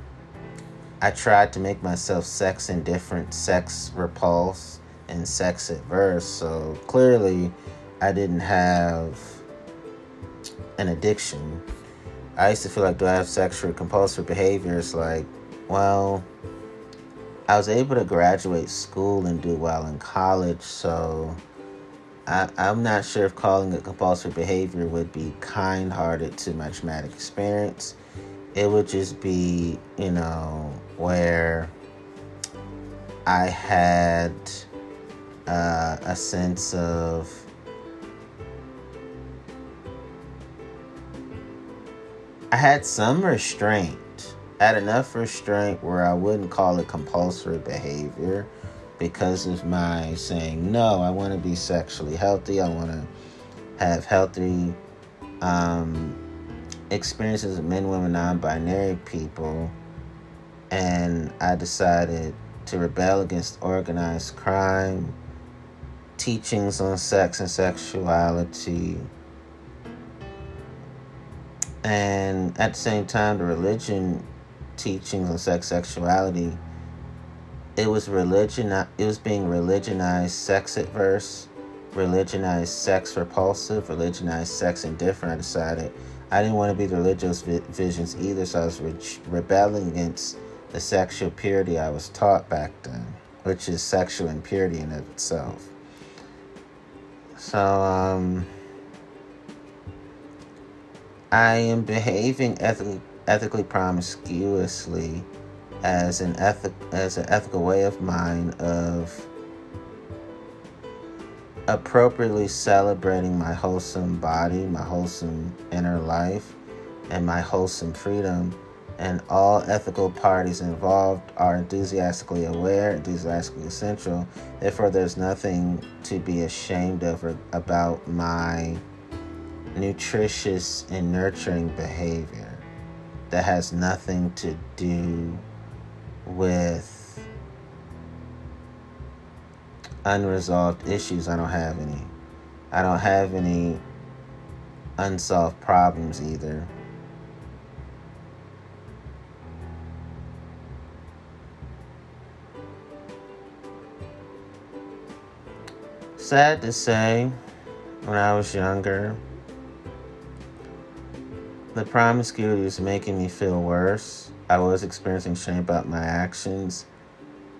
I tried to make myself sex indifferent, sex repulsed, and sex adverse. So clearly, I didn't have an addiction. I used to feel like, do I have sexual compulsive behaviors? Like, well, I was able to graduate school and do well in college, so I, am not sure if calling it compulsive behavior would be kind hearted to my traumatic experience. It would just be, you know, where I had uh, a sense of I had some restraint. I had enough restraint where I wouldn't call it compulsory behavior because of my saying no i want to be sexually healthy. I want to have healthy um, experiences with men women non-binary people. And i decided to rebel against organized crime teachings on sex and sexuality and at the same time the religion teachings on sex sexuality it was religion it was being religionized sex adverse religionized sex repulsive religionized sex indifferent. I decided i didn't want to be the religious vi- visions either so i was re- rebelling against the sexual purity i was taught back then which is sexual impurity in itself. So um i am behaving ethically promiscuously as an ethic as an ethical way of mind of appropriately celebrating my wholesome body, my wholesome inner life, and my wholesome freedom. And all ethical parties involved are enthusiastically aware, enthusiastically essential. Therefore, there's nothing to be ashamed of about my nutritious and nurturing behavior that has nothing to do with unresolved issues, I don't have any. I don't have any unsolved problems either. Sad to say, when I was younger, the promiscuity was making me feel worse. I was experiencing shame about my actions.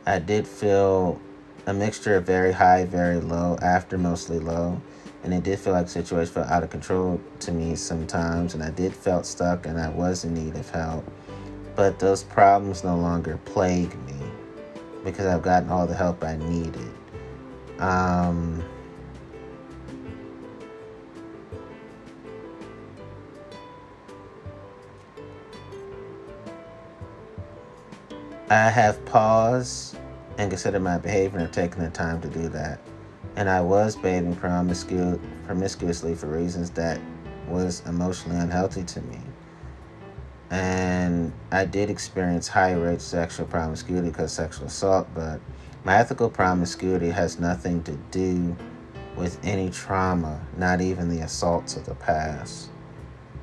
I did feel a mixture of very high, very low, after mostly low. And it did feel like the situation felt out of control to me sometimes. And I did felt stuck and I was in need of help. But those problems no longer plague me because I've gotten all the help I needed. Um, I have paused and considered my behavior and taken the time to do that. And I was behaving promiscu- promiscuously for reasons that was emotionally unhealthy to me. And I did experience high rates of sexual promiscuity because sexual assault, but my ethical promiscuity has nothing to do with any trauma, not even the assaults of the past.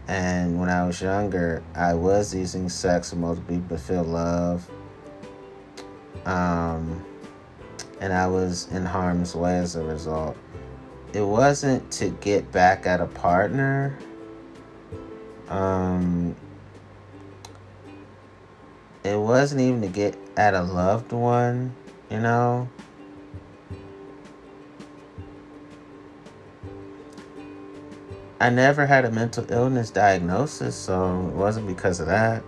And when I was younger, I was using sex people to feel love um, and I was in harm's way as a result. It wasn't to get back at a partner. Um, it wasn't even to get at a loved one, you know. I never had a mental illness diagnosis, so it wasn't because of that.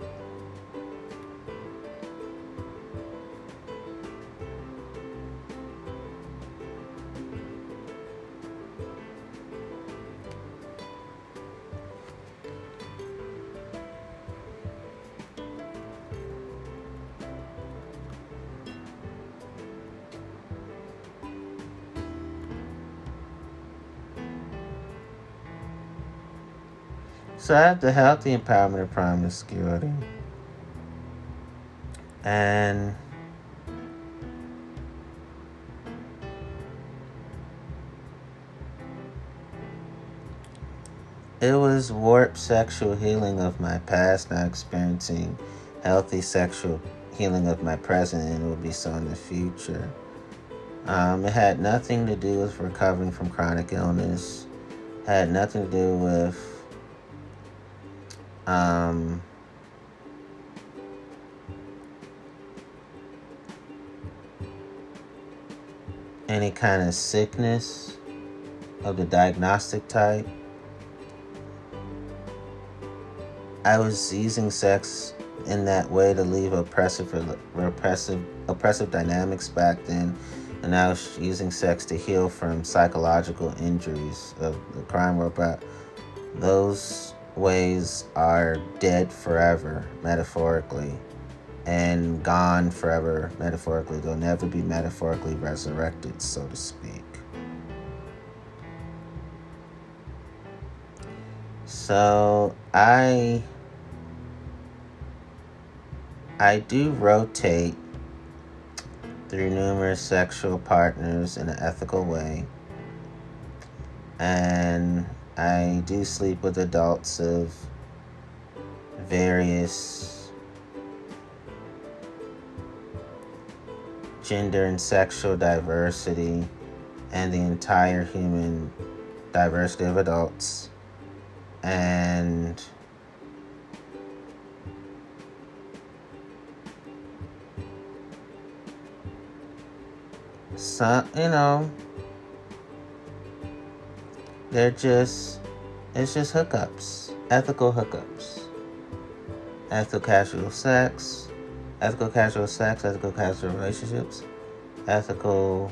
So I have the healthy empowerment of promiscuity. And it was warped sexual healing of my past, now experiencing healthy sexual healing of my present, and it will be so in the future. Um, it had nothing to do with recovering from chronic illness, had nothing to do with um, any kind of sickness of the diagnostic type. I was using sex in that way to leave oppressive, repressive, oppressive dynamics back then, and I was using sex to heal from psychological injuries of the crime world. But those ways are dead forever, metaphorically, and gone forever, metaphorically. They'll never be metaphorically resurrected, so to speak. So I I do rotate through numerous sexual partners in an ethical way. And I do sleep with adults of various gender and sexual diversity and the entire human diversity of adults. And some, you know, they're just, it's just hookups, ethical hookups. Ethical casual sex, ethical casual sex, ethical casual relationships, ethical,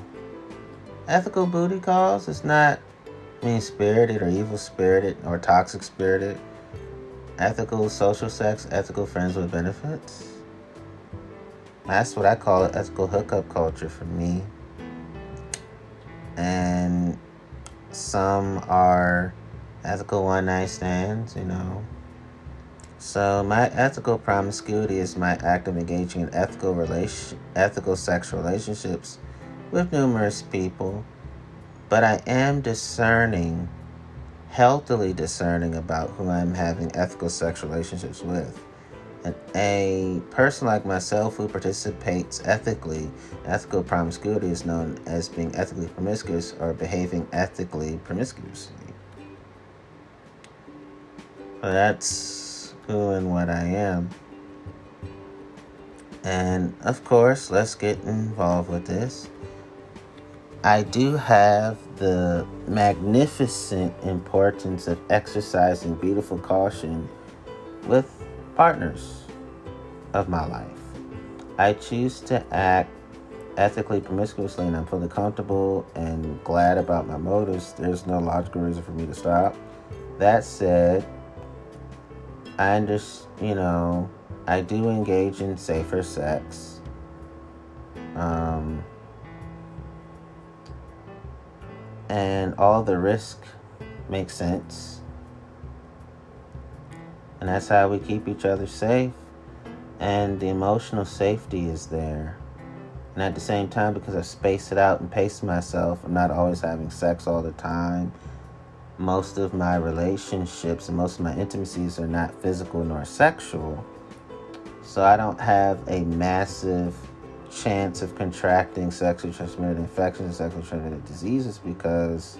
ethical booty calls. It's not mean spirited or evil spirited or toxic spirited. Ethical social sex, ethical friends with benefits. That's what I call it ethical hookup culture for me. And some are ethical one night stands, you know. So my ethical promiscuity is my act of engaging in ethical relation, ethical sexual relationships with numerous people, but I am discerning, healthily discerning about who I'm having ethical sexual relationships with. A person like myself who participates ethically, ethical promiscuity is known as being ethically promiscuous or behaving ethically promiscuously. that's who and what I am. And of course, let's get involved with this. I do have the magnificent importance of exercising beautiful caution with partners of my life. I choose to act ethically promiscuously and I'm fully comfortable and glad about my motives. There's no logical reason for me to stop. That said, I understand, you know, I do engage in safer sex. Um, and all the risk makes sense. And that's how we keep each other safe. And the emotional safety is there. And at the same time, because I space it out and pace myself, I'm not always having sex all the time. Most of my relationships and most of my intimacies are not physical nor sexual. So I don't have a massive chance of contracting sexually transmitted infections and sexually transmitted diseases because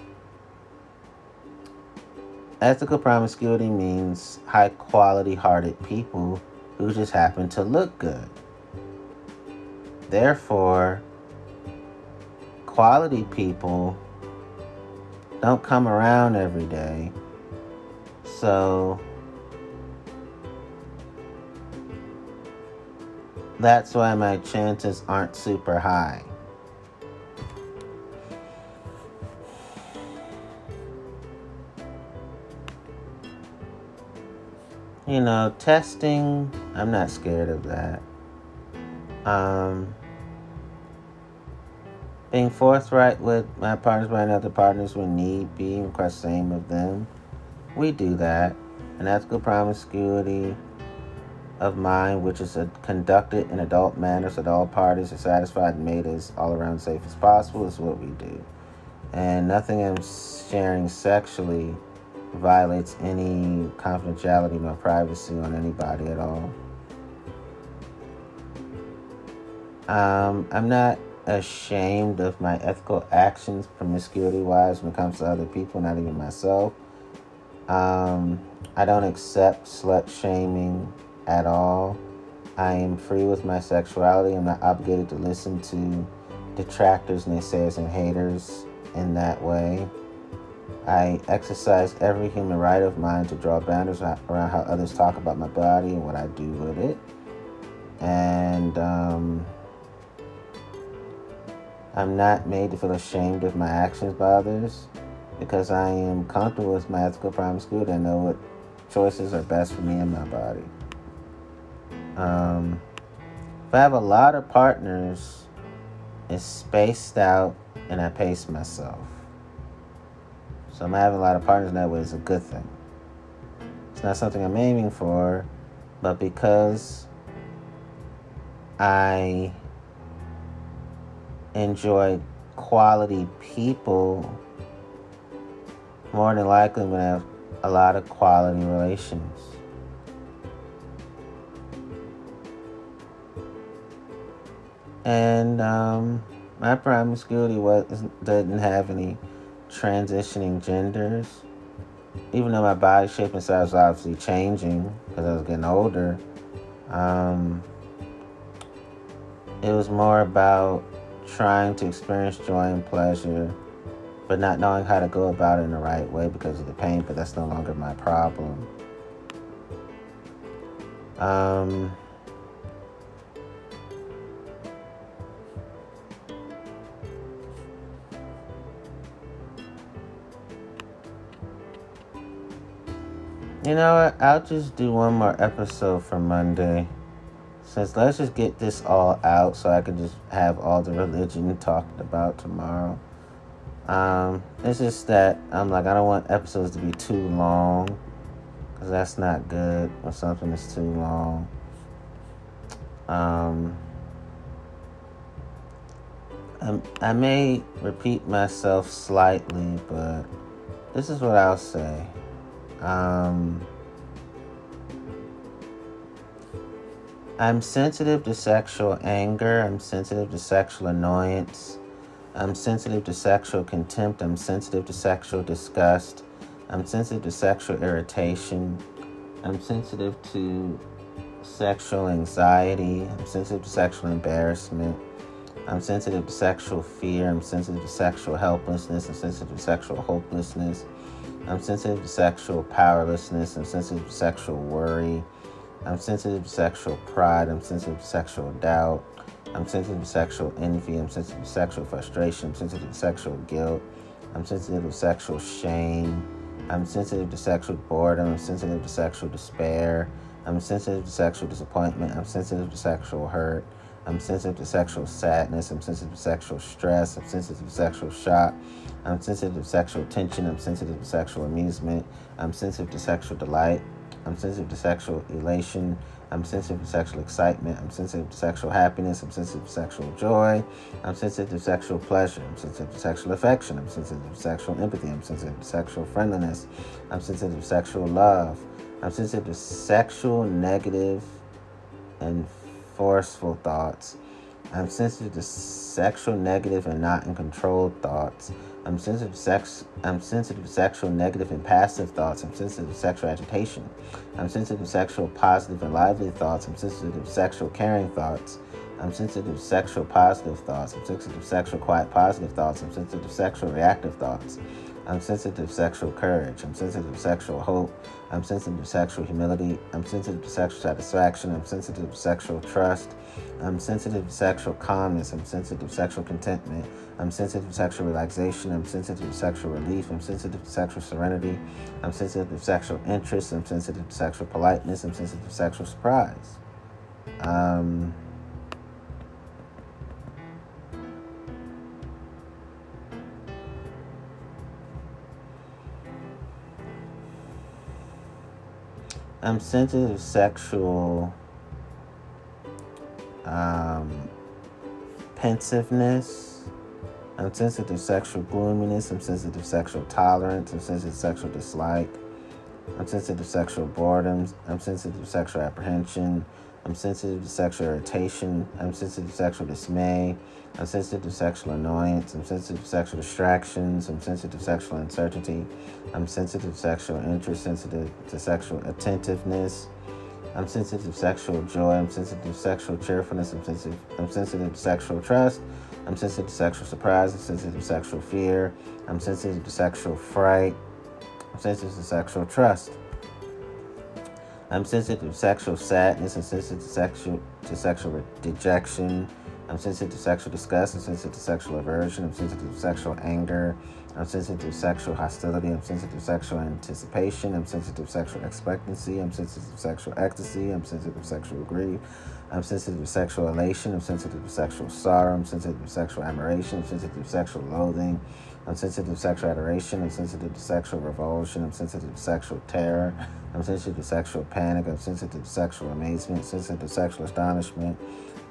Ethical promiscuity means high quality hearted people who just happen to look good. Therefore, quality people don't come around every day So that's why my chances aren't super high. You know, testing, I'm not scared of that. Um, being forthright with my partners, my other partners when need be, request the same of them. We do that. An ethical promiscuity of mind, which is a, conducted in adult manners so that all parties are satisfied and made as all around safe as possible, is what we do. And nothing I'm sharing sexually violates any confidentiality nor privacy on anybody at all. Um, I'm not ashamed of my ethical actions, promiscuity wise, when it comes to other people, not even myself. Um, I don't accept slut shaming at all. I am free with my sexuality. I'm not obligated to listen to detractors, naysayers, and haters in that way. I exercise every human right of mine to draw boundaries around how others talk about my body and what I do with it. And um, I'm not made to feel ashamed of my actions by others because I am comfortable with my ethical promiscuity. I know what choices are best for me and my body. Um, if I have a lot of partners, it's spaced out and I pace myself. So I'm having a lot of partners in that way is a good thing. It's not something I'm aiming for, but because I enjoy quality people, more than likely I'm going to have a lot of quality relations. And um, my promiscuity was didn't have any transitioning genders. Even though my body shape and size was obviously changing because I was getting older, um, it was more about trying to experience joy and pleasure, but not knowing how to go about it in the right way because of the pain, but that's no longer my problem. Um, You know what? I'll just do one more episode for Monday. Since let's just get this all out so I can just have all the religion talked about tomorrow. Um, it's just that I'm like, I don't want episodes to be too long. Because that's not good when something is too long. Um, I, I may repeat myself slightly, but this is what I'll say. Um, I'm sensitive to sexual anger. I'm sensitive to sexual annoyance. I'm sensitive to sexual contempt. I'm sensitive to sexual disgust. I'm sensitive to sexual irritation. I'm sensitive to sexual anxiety. I'm sensitive to sexual embarrassment. I'm sensitive to sexual fear. I'm sensitive to sexual helplessness. I'm sensitive to sexual hopelessness. I'm sensitive to sexual powerlessness. I'm sensitive to sexual worry. I'm sensitive to sexual pride. I'm sensitive to sexual doubt. I'm sensitive to sexual envy. I'm sensitive to sexual frustration. I'm sensitive to sexual guilt. I'm sensitive to sexual shame. I'm sensitive to sexual boredom. I'm sensitive to sexual despair. I'm sensitive to sexual disappointment. I'm sensitive to sexual hurt. I'm sensitive to sexual sadness. I'm sensitive to sexual stress. I'm sensitive to sexual shock. I'm sensitive to sexual tension. I'm sensitive to sexual amusement. I'm sensitive to sexual delight. I'm sensitive to sexual elation. I'm sensitive to sexual excitement. I'm sensitive to sexual happiness. I'm sensitive to sexual joy. I'm sensitive to sexual pleasure. I'm sensitive to sexual affection. I'm sensitive to sexual empathy. I'm sensitive to sexual friendliness. I'm sensitive to sexual love. I'm sensitive to sexual negative and forceful thoughts. I'm sensitive to sexual negative and not in control thoughts. I'm sensitive sex. I'm sensitive sexual negative and passive thoughts. I'm sensitive sexual agitation. I'm sensitive sexual positive and lively thoughts. I'm sensitive sexual caring thoughts. I'm sensitive sexual positive thoughts. I'm sensitive sexual quiet positive thoughts. I'm sensitive sexual reactive thoughts. I'm sensitive sexual courage. I'm sensitive sexual hope. I'm sensitive sexual humility. I'm sensitive sexual satisfaction. I'm sensitive sexual trust. I'm sensitive sexual calmness. I'm sensitive sexual contentment. I'm sensitive to sexual relaxation. I'm sensitive to sexual relief. I'm sensitive to sexual serenity. I'm sensitive to sexual interest. I'm sensitive to sexual politeness. I'm sensitive to sexual surprise. Um, I'm sensitive to sexual um, pensiveness. I'm sensitive sexual gloominess. I'm sensitive sexual tolerance. I'm sensitive sexual dislike. I'm sensitive sexual boredom. I'm sensitive sexual apprehension. I'm sensitive to sexual irritation. I'm sensitive to sexual dismay. I'm sensitive to sexual annoyance. I'm sensitive to sexual distractions. I'm sensitive to sexual uncertainty. I'm sensitive to sexual interest, sensitive to sexual attentiveness. I'm sensitive to sexual joy. I'm sensitive to sexual cheerfulness. I'm sensitive, I'm sensitive to sexual trust. I'm sensitive to sexual surprise. I'm sensitive to sexual fear. I'm sensitive to sexual fright. I'm sensitive to sexual trust. I'm sensitive to sexual sadness. I'm sensitive to sexual to sexual dejection. I'm sensitive to sexual disgust. I'm sensitive to sexual aversion. I'm sensitive to sexual anger. I'm sensitive sexual hostility. I'm sensitive sexual anticipation. I'm sensitive sexual expectancy. I'm sensitive sexual ecstasy. I'm sensitive sexual grief. I'm sensitive sexual elation. I'm sensitive sexual sorrow. I'm sensitive sexual admiration. I'm sensitive sexual loathing. I'm sensitive sexual adoration. I'm sensitive to sexual revulsion. I'm sensitive to sexual terror. I'm sensitive to sexual panic. I'm sensitive to sexual amazement. sensitive to sexual astonishment.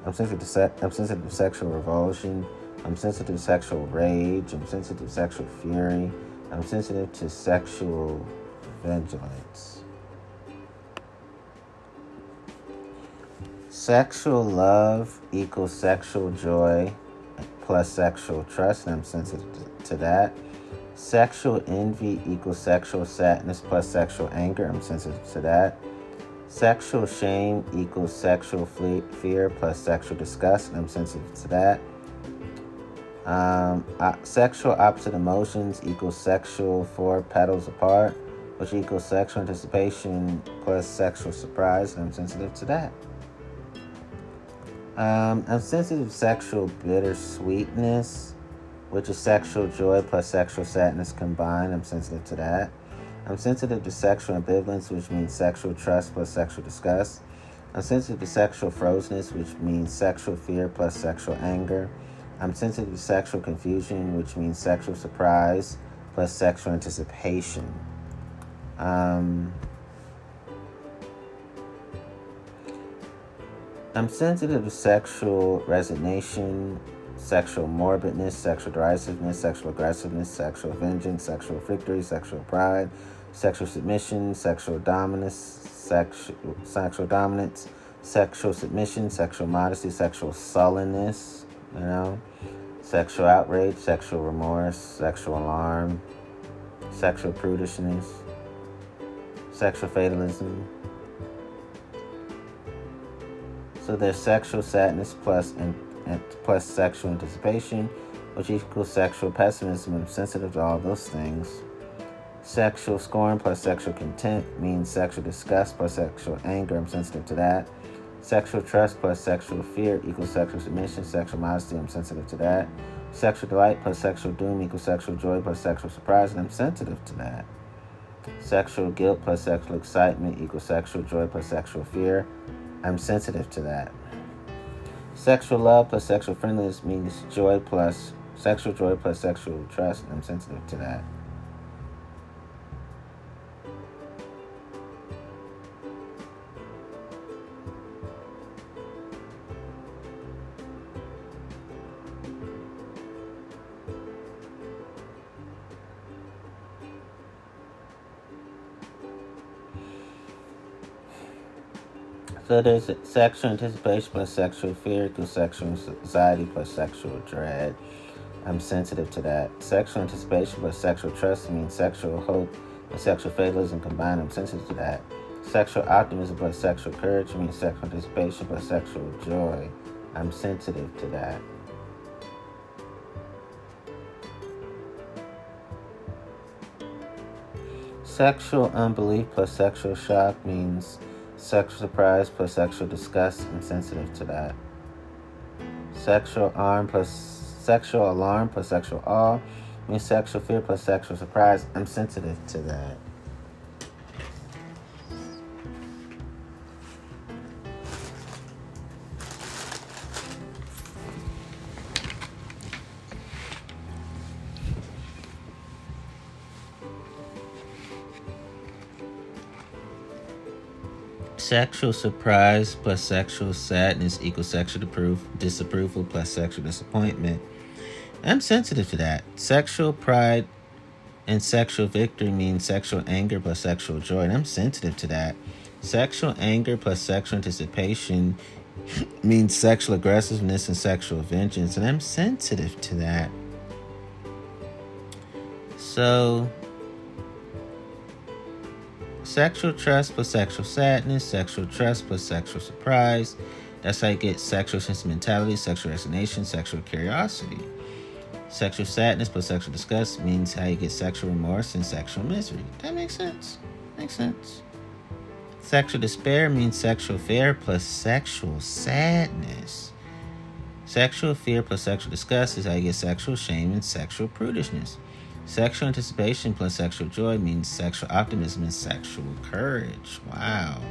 I'm sensitive to se- I'm sensitive to sexual revulsion. I'm sensitive to sexual rage. I'm sensitive to sexual fury. I'm sensitive to sexual vigilance. Sexual love equals sexual joy plus sexual trust, and I'm sensitive to that. Sexual envy equals sexual sadness plus sexual anger. I'm sensitive to that. Sexual shame equals sexual fear plus sexual disgust. I'm sensitive to that. Um, uh, sexual opposite emotions equals sexual four petals apart, which equals sexual anticipation plus sexual surprise. and I'm sensitive to that. Um, I'm sensitive to sexual bittersweetness, which is sexual joy plus sexual sadness combined. I'm sensitive to that. I'm sensitive to sexual ambivalence, which means sexual trust plus sexual disgust. I'm sensitive to sexual frozenness, which means sexual fear plus sexual anger. I'm sensitive to sexual confusion, which means sexual surprise plus sexual anticipation. Um, I'm sensitive to sexual resignation, sexual morbidness, sexual derisiveness, sexual aggressiveness, sexual vengeance, sexual victory, sexual pride, sexual submission, sexual dominance, sexual, sexual dominance, sexual submission, sexual modesty, sexual sullenness, you know, sexual outrage, sexual remorse, sexual alarm, sexual prudishness, sexual fatalism. So there's sexual sadness plus and, and plus sexual anticipation, which equals sexual pessimism. I'm sensitive to all those things. Sexual scorn plus sexual contempt means sexual disgust plus sexual anger. I'm sensitive to that. Sexual trust plus sexual fear equals sexual submission. Sexual modesty, I'm sensitive to that. Sexual delight plus sexual doom equals sexual joy plus sexual surprise, and I'm sensitive to that. Sexual guilt plus sexual excitement equals sexual joy plus sexual fear. I'm sensitive to that. Sexual love plus sexual friendliness means joy plus sexual joy plus sexual trust, and I'm sensitive to that. So there's sexual anticipation plus sexual fear equals sexual anxiety plus sexual dread. I'm sensitive to that. Sexual anticipation plus sexual trust means sexual hope and sexual fatalism combined. I'm sensitive to that. Sexual optimism plus sexual courage means sexual anticipation plus sexual joy. I'm sensitive to that. Sexual unbelief plus sexual shock means sexual surprise plus sexual disgust. I'm sensitive to that. Sexual arm plus sexual alarm plus sexual awe means sexual fear plus sexual surprise. I'm sensitive to that. Sexual surprise plus sexual sadness equals sexual disapproval plus sexual disappointment. I'm sensitive to that. Sexual pride and sexual victory means sexual anger plus sexual joy, and I'm sensitive to that. Sexual anger plus sexual anticipation means sexual aggressiveness and sexual vengeance, and I'm sensitive to that. So, sexual trust plus sexual sadness, sexual trust plus sexual surprise. That's how you get sexual sentimentality, sexual resignation, sexual curiosity. Sexual sadness plus sexual disgust means how you get sexual remorse and sexual misery. That makes sense. Makes sense. Sexual despair means sexual fear plus sexual sadness. Sexual fear plus sexual disgust is how you get sexual shame and sexual prudishness. Sexual anticipation plus sexual joy means sexual optimism and sexual courage. Wow.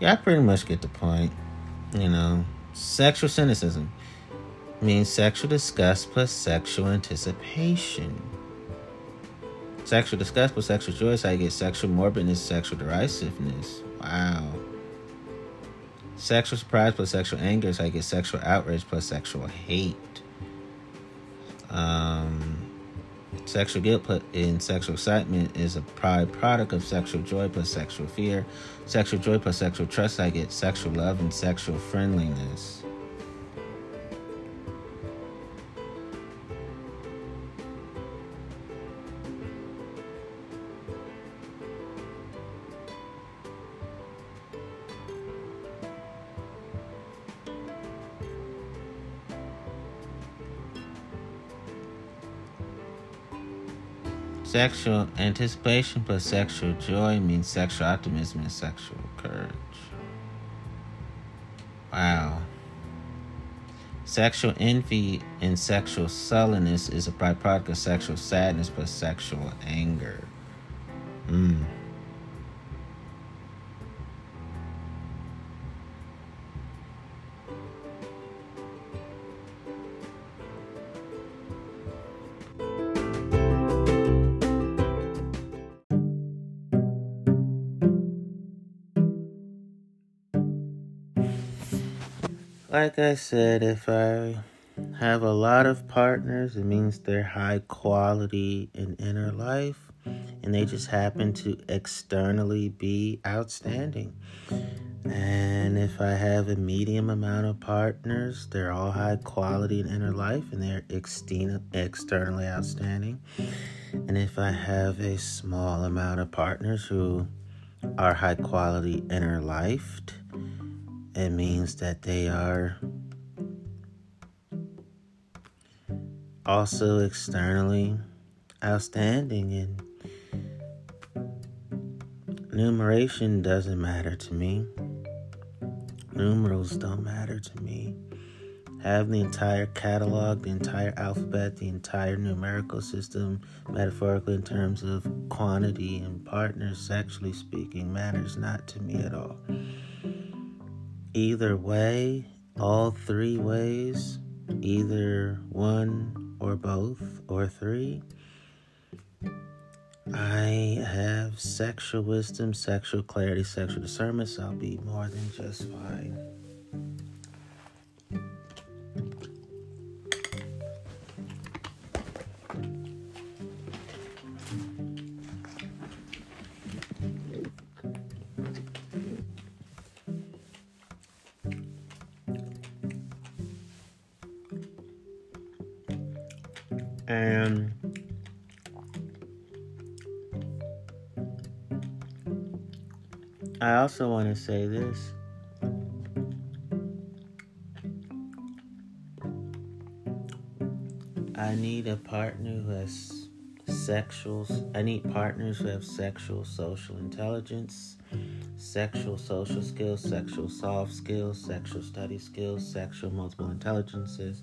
Yeah, I pretty much get the point. You know, sexual cynicism means sexual disgust plus sexual anticipation. Sexual disgust plus sexual joy is how you get sexual morbidness, sexual derisiveness. Wow. Sexual surprise plus sexual anger is you get sexual outrage plus sexual hate. Um, sexual guilt put in sexual excitement is a pride product of sexual joy plus sexual fear. Sexual joy plus sexual trust, I get sexual love and sexual friendliness. Sexual anticipation plus sexual joy means sexual optimism and sexual courage. Wow. Sexual envy and sexual sullenness is a byproduct of sexual sadness plus sexual anger. Hmm. Like I said, if I have a lot of partners, it means they're high quality in inner life and they just happen to externally be outstanding. And if I have a medium amount of partners, they're all high quality in inner life and they're externally outstanding. And if I have a small amount of partners who are high quality inner life, it means that they are also externally outstanding and numeration doesn't matter to me. Numerals don't matter to me. Have the entire catalog the entire alphabet the entire numerical system metaphorically in terms of quantity and partners sexually speaking matters not to me at all either way, all three ways, either one or both or three. I have sexual wisdom, sexual clarity, sexual discernment, so I'll be more than just fine. And I also want to say this. I need a partner who has sexual. I need partners who have sexual social intelligence, sexual social skills, sexual soft skills, sexual study skills, sexual multiple intelligences,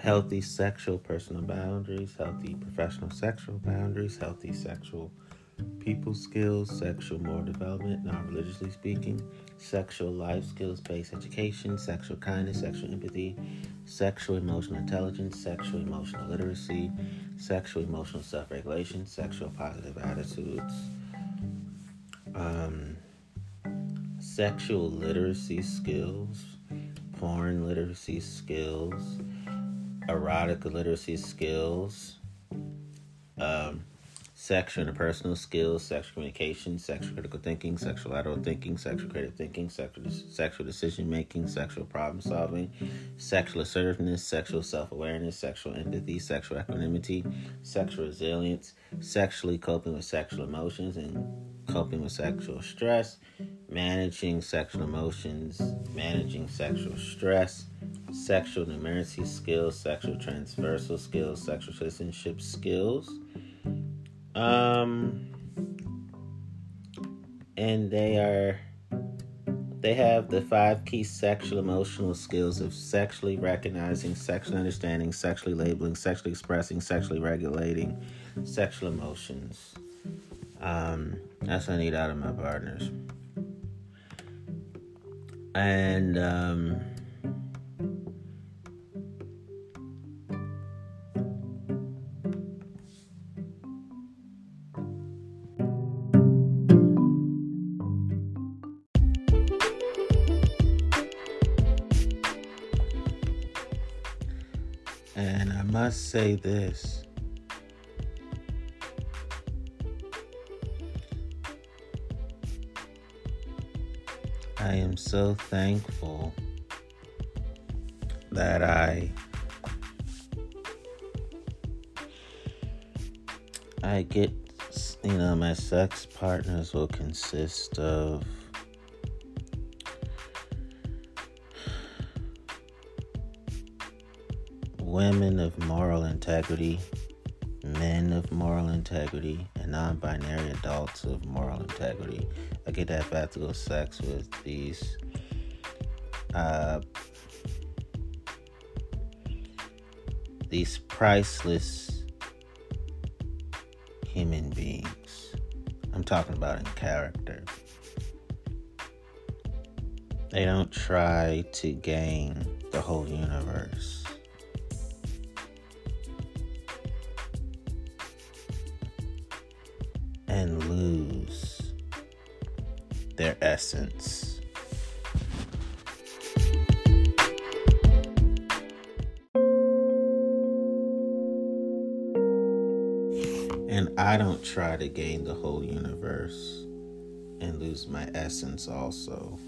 healthy sexual personal boundaries, healthy professional sexual boundaries, healthy sexual people skills, sexual moral development, non religiously speaking, sexual life skills based education, sexual kindness, sexual empathy, sexual emotional intelligence, sexual emotional literacy, sexual emotional self regulation, sexual positive attitudes, um, sexual literacy skills, porn literacy skills, erotic literacy skills. Um, sexual interpersonal skills, sexual communication, sexual critical thinking, sexual lateral thinking, sexual creative thinking, sexual sexual decision making, sexual problem solving, sexual assertiveness, sexual self awareness, sexual empathy, sexual equanimity, sexual resilience, sexually coping with sexual emotions and coping with sexual stress, managing sexual emotions, managing sexual stress, sexual numeracy skills, sexual transversal skills, sexual citizenship skills um, and they are they have the five key sexual emotional skills of sexually recognizing, sexually understanding, sexually labeling, sexually expressing, sexually regulating sexual emotions. Um, that's what I need out of my partners. And um, And I must say this. I am so thankful that I I get you know my sex partners will consist of women of moral integrity, men of moral integrity, and non binary adults of moral integrity. I get to have ethical sex with these uh, these priceless human beings. I'm talking about in character. They don't try to gain the whole universe. Their essence. And I don't try to gain the whole universe and lose my essence also.